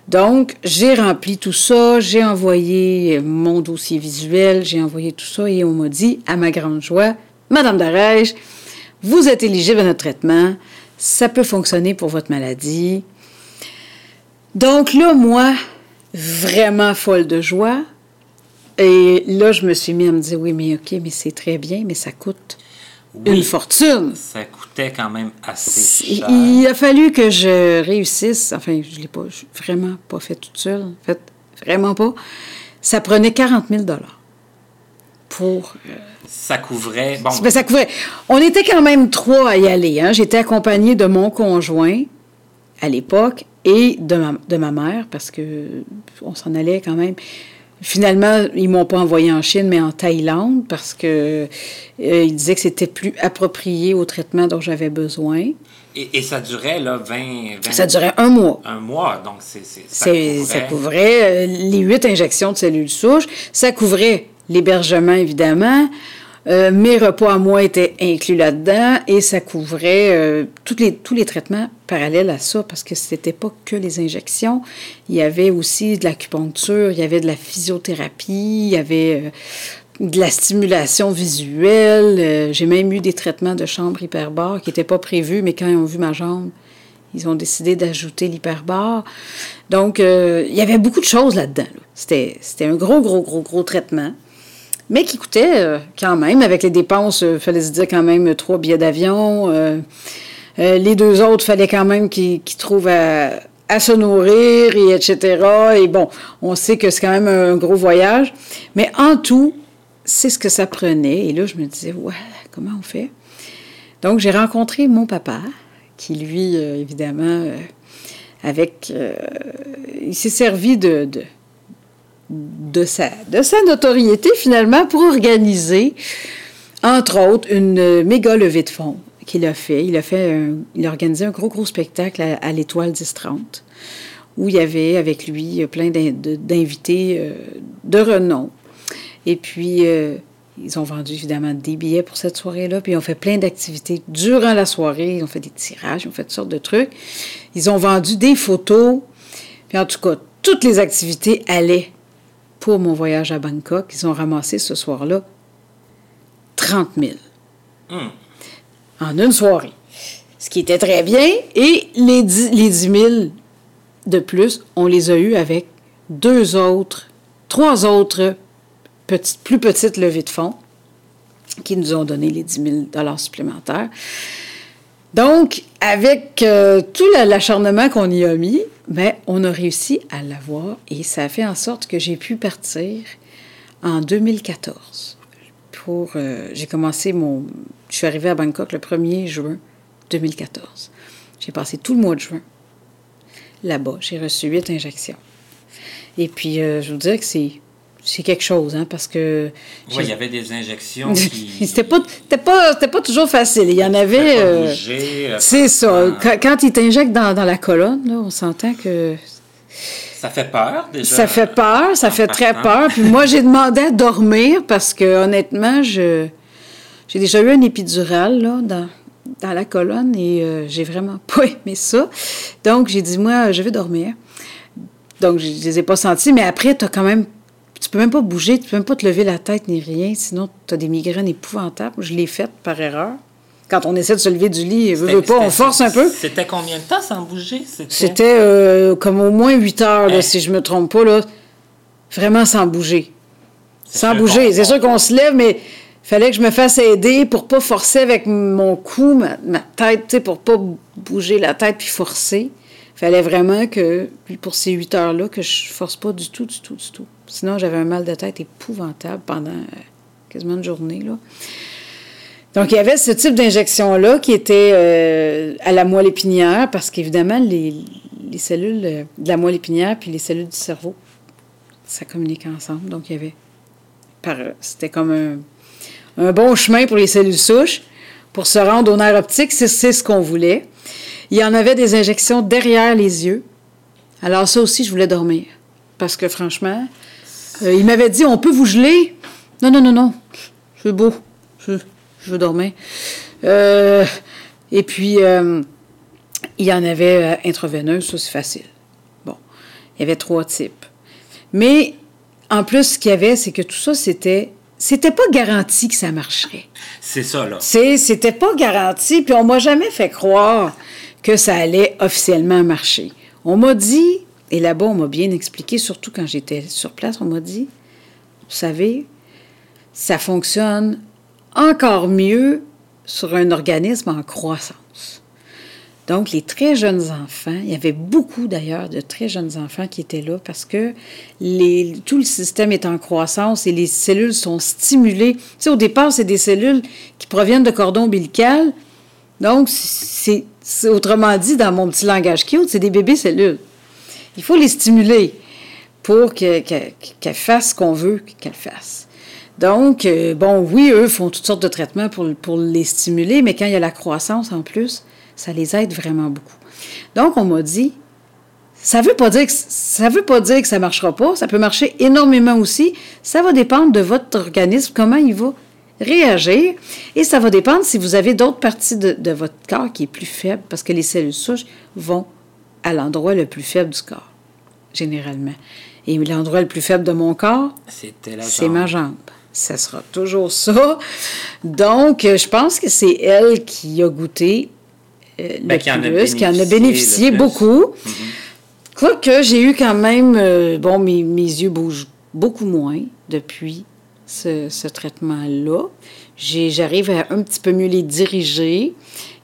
Donc, j'ai rempli tout ça, j'ai envoyé mon dossier visuel, j'ai envoyé tout ça et on m'a dit, à ma grande joie, Madame Darèche, vous êtes éligible à notre traitement, ça peut fonctionner pour votre maladie. Donc là, moi, vraiment folle de joie. Et là, je me suis mis à me dire, oui, mais OK, mais c'est très bien, mais ça coûte une fortune. Ça coûtait quand même assez cher. Il a fallu que je réussisse. Enfin, je ne l'ai pas, vraiment pas fait toute seule. En fait, vraiment pas. Ça prenait 40 000 pour. Euh, ça couvrait. Bon. Ben, ça couvrait. On était quand même trois à y aller. Hein. J'étais accompagnée de mon conjoint à l'époque et de ma, de ma mère parce que on s'en allait quand même Finalement, ils m'ont pas envoyé en Chine, mais en Thaïlande, parce que euh, ils disaient que c'était plus approprié au traitement dont j'avais besoin. Et, ça durait, là, 20, Ça durait un mois. Un mois, donc c'est... Ça, couvrait... ça couvrait les huit injections de cellules souches. Ça couvrait l'hébergement, évidemment. Euh, mes repas à moi étaient inclus là-dedans et ça couvrait euh, les, tous les traitements parallèles à ça parce que c'était pas que les injections. Il y avait aussi de l'acupuncture, il y avait de la physiothérapie, il y avait euh, de la stimulation visuelle. J'ai même eu des traitements de chambre hyperbare qui n'étaient pas prévus, mais quand ils ont vu ma jambe, ils ont décidé d'ajouter l'hyperbare. Donc, il y avait beaucoup de choses là-dedans. C'était un gros, gros, gros, gros traitement mais qui coûtait euh, quand même, avec les dépenses, il euh, fallait se dire quand même trois billets d'avion. Euh, les deux autres, fallait quand même qu'ils trouvent à, se nourrir, et etc. Et bon, on sait que c'est quand même un gros voyage. Mais en tout, c'est ce que ça prenait. Et là, je me disais, ouais, comment on fait? Donc, j'ai rencontré mon papa, qui lui, évidemment, avec... il s'est servi de sa, de sa notoriété finalement pour organiser, entre autres, une méga levée de fonds qu'il a fait. Il a fait il a organisé un gros, gros spectacle à, l'Étoile 1030 où il y avait avec lui plein d'invités euh, de renom. Et puis, euh, ils ont vendu évidemment des billets pour cette soirée-là, puis ils ont fait plein d'activités durant la soirée. Ils ont fait des tirages, ils ont fait toutes sortes de trucs. Ils ont vendu des photos. Puis en tout cas, toutes les activités allaient pour mon voyage à Bangkok. Ils ont ramassé ce soir-là 30 000 hmm. en une soirée. Ce qui était très bien. Et les 10, les 10 000 de plus, on les a eus avec deux autres, trois autres petites, plus petites levées de fonds qui nous ont donné les 10 000 supplémentaires. Donc, avec euh, tout l'acharnement qu'on y a mis, ben, on a réussi à l'avoir et ça a fait en sorte que j'ai pu partir en 2014. Pour, euh, j'ai commencé mon... Je suis arrivée à Bangkok le 1er juin 2014. J'ai passé tout le mois de juin là-bas. J'ai reçu huit injections. Et puis, euh, je vous dire que c'est c'est quelque chose, hein, parce que... Oui, il y avait des injections qui... c'était pas, pas, pas toujours facile. Il y en avait... Euh, c'est ça. Quand, ils t'injectent dans, dans, la colonne, là, on s'entend que... Ça fait peur, déjà. Ça fait peur, ça fait très peur. Puis moi, j'ai demandé à dormir parce que, honnêtement, je... J'ai déjà eu un épidural, là, dans, dans la colonne et euh, j'ai vraiment pas aimé ça. Donc, j'ai dit, moi, je vais dormir. Donc, je les ai pas sentis, mais après, tu as quand même tu peux même pas bouger, tu peux même pas te lever la tête ni rien, sinon tu as des migraines épouvantables. Je l'ai faite par erreur. Quand on essaie de se lever du lit, veut, pas, on force un peu. C'était combien de temps sans bouger? C'était euh, comme au moins 8 heures, là, si je me trompe pas, là. Vraiment sans bouger. Sans bouger. C'est sûr qu'on se lève, mais fallait que je me fasse aider pour pas forcer avec mon cou, ma, ma tête, pour pas bouger la tête puis forcer fallait vraiment que, pour ces huit heures-là, que je force pas du tout, du tout, du tout. Sinon, j'avais un mal de tête épouvantable pendant euh, quasiment une journée. Là. Donc, il y avait ce type d'injection-là qui était euh, à la moelle épinière, parce qu'évidemment, les, cellules euh, de la moelle épinière puis les cellules du cerveau, ça communique ensemble. Donc, il y avait. C'était comme un, un, bon chemin pour les cellules souches. Pour se rendre au nerf optique, c'est ce qu'on voulait. Il y en avait des injections derrière les yeux. Alors ça aussi, je voulais dormir. Parce que franchement, euh, il m'avait dit, on peut vous geler? Non, non, non, non. C'est beau. Je, veux dormir. Euh, et puis, euh, il y en avait intraveineuse, ça c'est facile. Bon, il y avait trois types. Mais en plus, ce qu'il y avait, c'est que tout ça, c'était c'était pas garanti que ça marcherait. C'est ça, là. C'était pas garanti, puis on m'a jamais fait croire que ça allait officiellement marcher. On m'a dit, et là-bas, on m'a bien expliqué, surtout quand j'étais sur place, on m'a dit, vous savez, ça fonctionne encore mieux sur un organisme en croissance. Donc, les très jeunes enfants, il y avait beaucoup d'ailleurs de très jeunes enfants qui étaient là parce que tout le système est en croissance et les cellules sont stimulées. Tu sais, au départ, c'est des cellules qui proviennent de cordon ombilical. Donc, c'est autrement dit, dans mon petit langage cute, c'est des bébés cellules. Il faut les stimuler pour qu'elle fasse ce qu'on veut qu'elle fasse. Donc, euh, bon, oui, eux font toutes sortes de traitements pour, pour les stimuler, mais quand il y a la croissance en plus, ça les aide vraiment beaucoup. Donc, on m'a dit, ça veut pas dire que ça veut pas dire que ça marchera pas, ça peut marcher énormément aussi. Ça va dépendre de votre organisme, comment il va réagir, et ça va dépendre si vous avez d'autres parties de, de, votre corps qui est plus faible, parce que les cellules souches vont à l'endroit le plus faible du corps, généralement. Et l'endroit le plus faible de mon corps, c'est ma jambe. Ça sera toujours ça. Donc, je pense que c'est elle qui a goûté euh, le ben, qui plus, qui en a bénéficié beaucoup. Mm-hmm. Quoique j'ai eu quand même, euh, bon, mes, mes, yeux bougent beaucoup moins depuis ce, traitement-là. J'arrive à un petit peu mieux les diriger.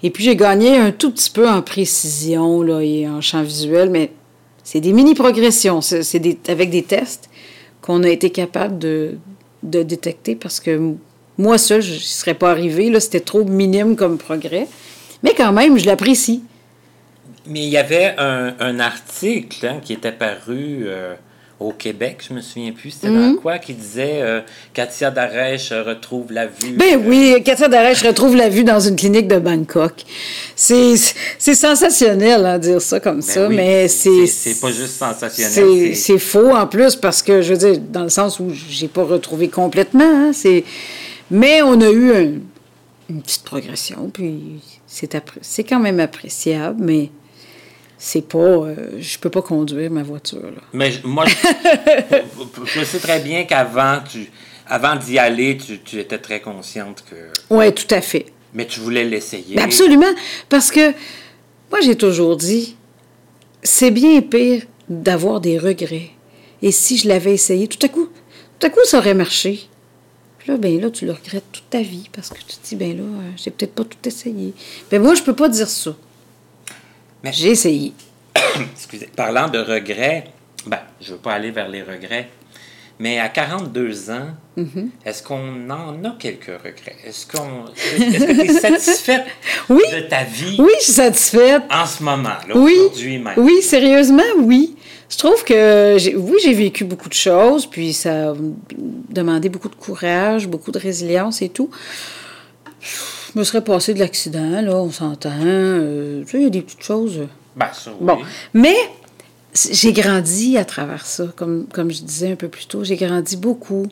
Et puis j'ai gagné un tout petit peu en précision là, et en champ visuel, mais c'est des mini-progressions. C'est avec des tests qu'on a été capable de, détecter parce que moi, seul, je ne serais pas arrivé. C'était trop minime comme progrès. Mais quand même, je l'apprécie. Mais il y avait un, article hein, qui était paru euh, au Québec, je me souviens plus, c'était dans mhm. quoi, qui disait euh, Katia Darèche retrouve la vue. Ben oui, Katia Darèche retrouve la vue dans une clinique de Bangkok. C'est sensationnel à hein, dire ça comme ben ça, mais c'est. C'est pas juste sensationnel. C'est faux en plus parce que, je veux dire, dans le sens où j'ai pas retrouvé complètement, hein, mais on a eu une petite progression, puis c'est quand même appréciable, mais c'est pas. Euh, je peux pas conduire ma voiture. Là. Mais moi, je, sais très bien qu'avant, tu, avant d'y aller, tu, étais très consciente que. Oui, tout à fait. Mais tu voulais l'essayer. Ben, absolument. Parce que moi, j'ai toujours dit c'est bien pire d'avoir des regrets. Et si je l'avais essayé, tout à coup, tout à coup, ça aurait marché. Puis là, ben là, tu le regrettes toute ta vie parce que tu te dis, ben là, euh, j'ai peut-être pas tout essayé. Ben moi, je peux pas dire ça. J'ai essayé. Excusez. Parlant de regrets, ben, je ne veux pas aller vers les regrets, mais à 42 ans, mm-hmm. est-ce qu'on en a quelques regrets? Est-ce qu'on est-ce que tu es satisfaite de ta vie? Oui, je suis satisfaite. En ce moment, là, oui. aujourd'hui même? Oui, sérieusement, oui. Je trouve que, oui, j'ai vécu beaucoup de choses, puis ça a demandé beaucoup de courage, beaucoup de résilience et tout me serais passé de l'accident, là, on s'entend. Euh, tu sais, il y a des petites choses. Ben, ça, oui. Bon. Mais j'ai grandi à travers ça, comme, comme je disais un peu plus tôt. J'ai grandi beaucoup.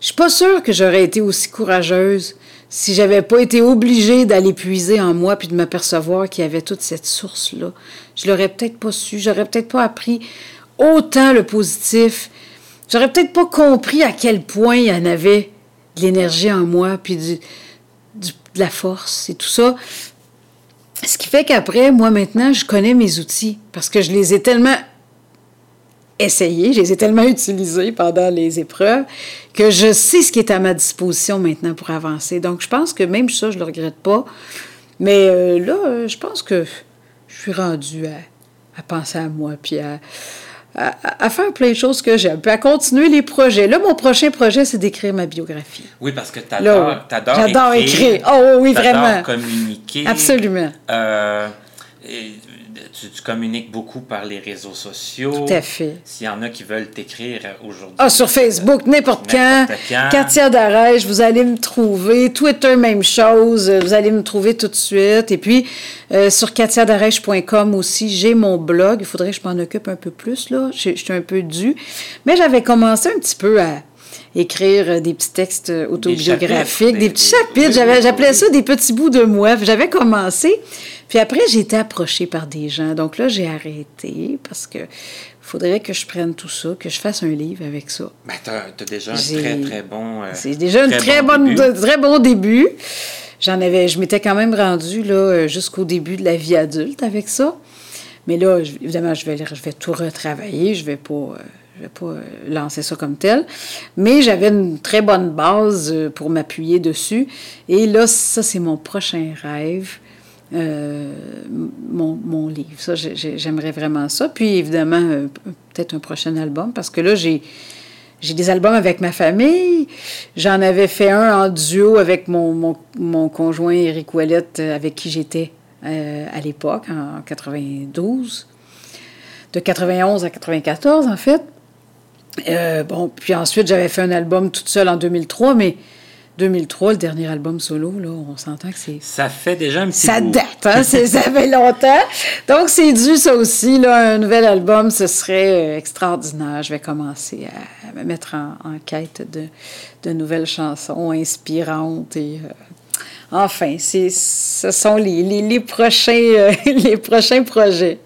Je suis pas sûre que j'aurais été aussi courageuse si j'avais pas été obligée d'aller puiser en moi puis de m'apercevoir qu'il y avait toute cette source-là. Je l'aurais peut-être pas su. J'aurais peut-être pas appris autant le positif. J'aurais peut-être pas compris à quel point il y en avait de l'énergie en moi puis du de la force et tout ça. Ce qui fait qu'après, moi maintenant, je connais mes outils parce que je les ai tellement essayés, je les ai tellement utilisés pendant les épreuves que je sais ce qui est à ma disposition maintenant pour avancer. Donc, je pense que même ça, je ne le regrette pas. Mais euh, là, je pense que je suis rendue à, à penser à moi, puis à, à, faire plein de choses que j'aime, puis à continuer les projets. Là, mon prochain projet, c'est d'écrire ma biographie. Oui, parce que tu adores, J'adore écrire. Oh oui, vraiment. communiquer. Absolument. Euh, tu, communiques beaucoup par les réseaux sociaux. Tout à fait. S'il y en a qui veulent t'écrire aujourd'hui. Ah, sur Facebook, n'importe quand. quand. Katia Darèche, vous allez me trouver. Twitter, même chose. Vous allez me trouver tout de suite. Et puis, euh, sur katiadarèche.com aussi, j'ai mon blog. Il faudrait que je m'en occupe un peu plus, là. Je, je suis un peu due. Mais j'avais commencé un petit peu à écrire des petits textes autobiographiques, des, petits chapitres. J'appelais ça des petits bouts de moi. J'avais commencé. Puis après, j'ai été approchée par des gens. Donc là, j'ai arrêté parce que faudrait que je prenne tout ça, que je fasse un livre avec ça. Ben, tu as, déjà un très, très bon. Euh, c'est déjà un très, bon, très bon début. J'en avais, je m'étais quand même rendue là, euh, jusqu'au début de la vie adulte avec ça. Mais là, évidemment, je vais, je vais tout retravailler. Je vais pas. Euh, je vais pas lancer ça comme tel. Mais j'avais une très bonne base pour m'appuyer dessus. Et là, ça, c'est mon prochain rêve. Euh, mon, mon, livre. Ça, j'aimerais vraiment ça. Puis évidemment, euh, peut-être un prochain album, parce que là, j'ai. J'ai des albums avec ma famille. J'en avais fait un en duo avec mon, mon, mon conjoint Eric Ouellette, euh, avec qui j'étais à l'époque, en 92. De 91 à 94, en fait. Euh, bon, puis ensuite, j'avais fait un album toute seule en 2003, mais 2003, le dernier album solo, là, on s'entend que c'est... Ça fait déjà un petit Ça bout. date, hein? ça fait longtemps. Donc, c'est dû, ça aussi, là, un nouvel album, ce serait euh, extraordinaire. Je vais commencer à, me mettre en, en quête de, de, nouvelles chansons inspirantes et... Euh, enfin, ce sont les, les, les prochains, euh, les prochains projets.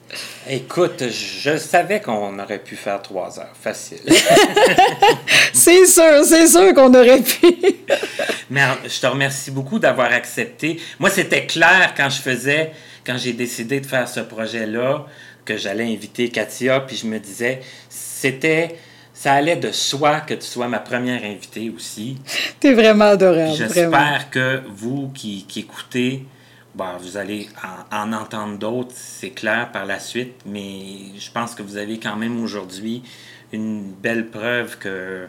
Écoute, je savais qu'on aurait pu faire trois heures, facile. c'est sûr, c'est sûr qu'on aurait pu. Mais je te remercie beaucoup d'avoir accepté. Moi, c'était clair quand je faisais, quand j'ai décidé de faire ce projet-là, que j'allais inviter Katia, puis je me disais, c'était, ça allait de soi que tu sois ma première invitée aussi. T'es vraiment adorable. J'espère que vous qui, qui écoutez, Bon, vous allez en, en entendre d'autres, c'est clair, par la suite, mais je pense que vous avez quand même aujourd'hui une belle preuve que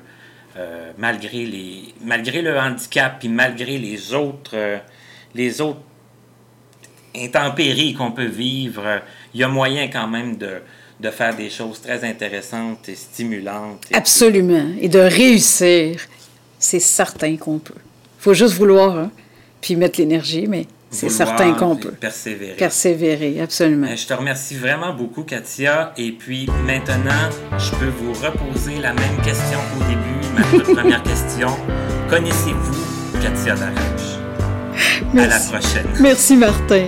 euh, malgré, les, malgré le handicap et malgré les autres, euh, les autres intempéries qu'on peut vivre, il y a moyen quand même de, de faire des choses très intéressantes et stimulantes. Et Absolument. Et de réussir, c'est certain qu'on peut. Il faut juste vouloir, hein, puis mettre l'énergie, mais c'est certain qu'on peut. Persévérer. Persévérer, absolument. Je te remercie vraiment beaucoup, Katia. Et puis maintenant, je peux vous reposer la même question qu'au début, ma première question. Connaissez-vous Katia Darèche? À la prochaine. Merci, Martin.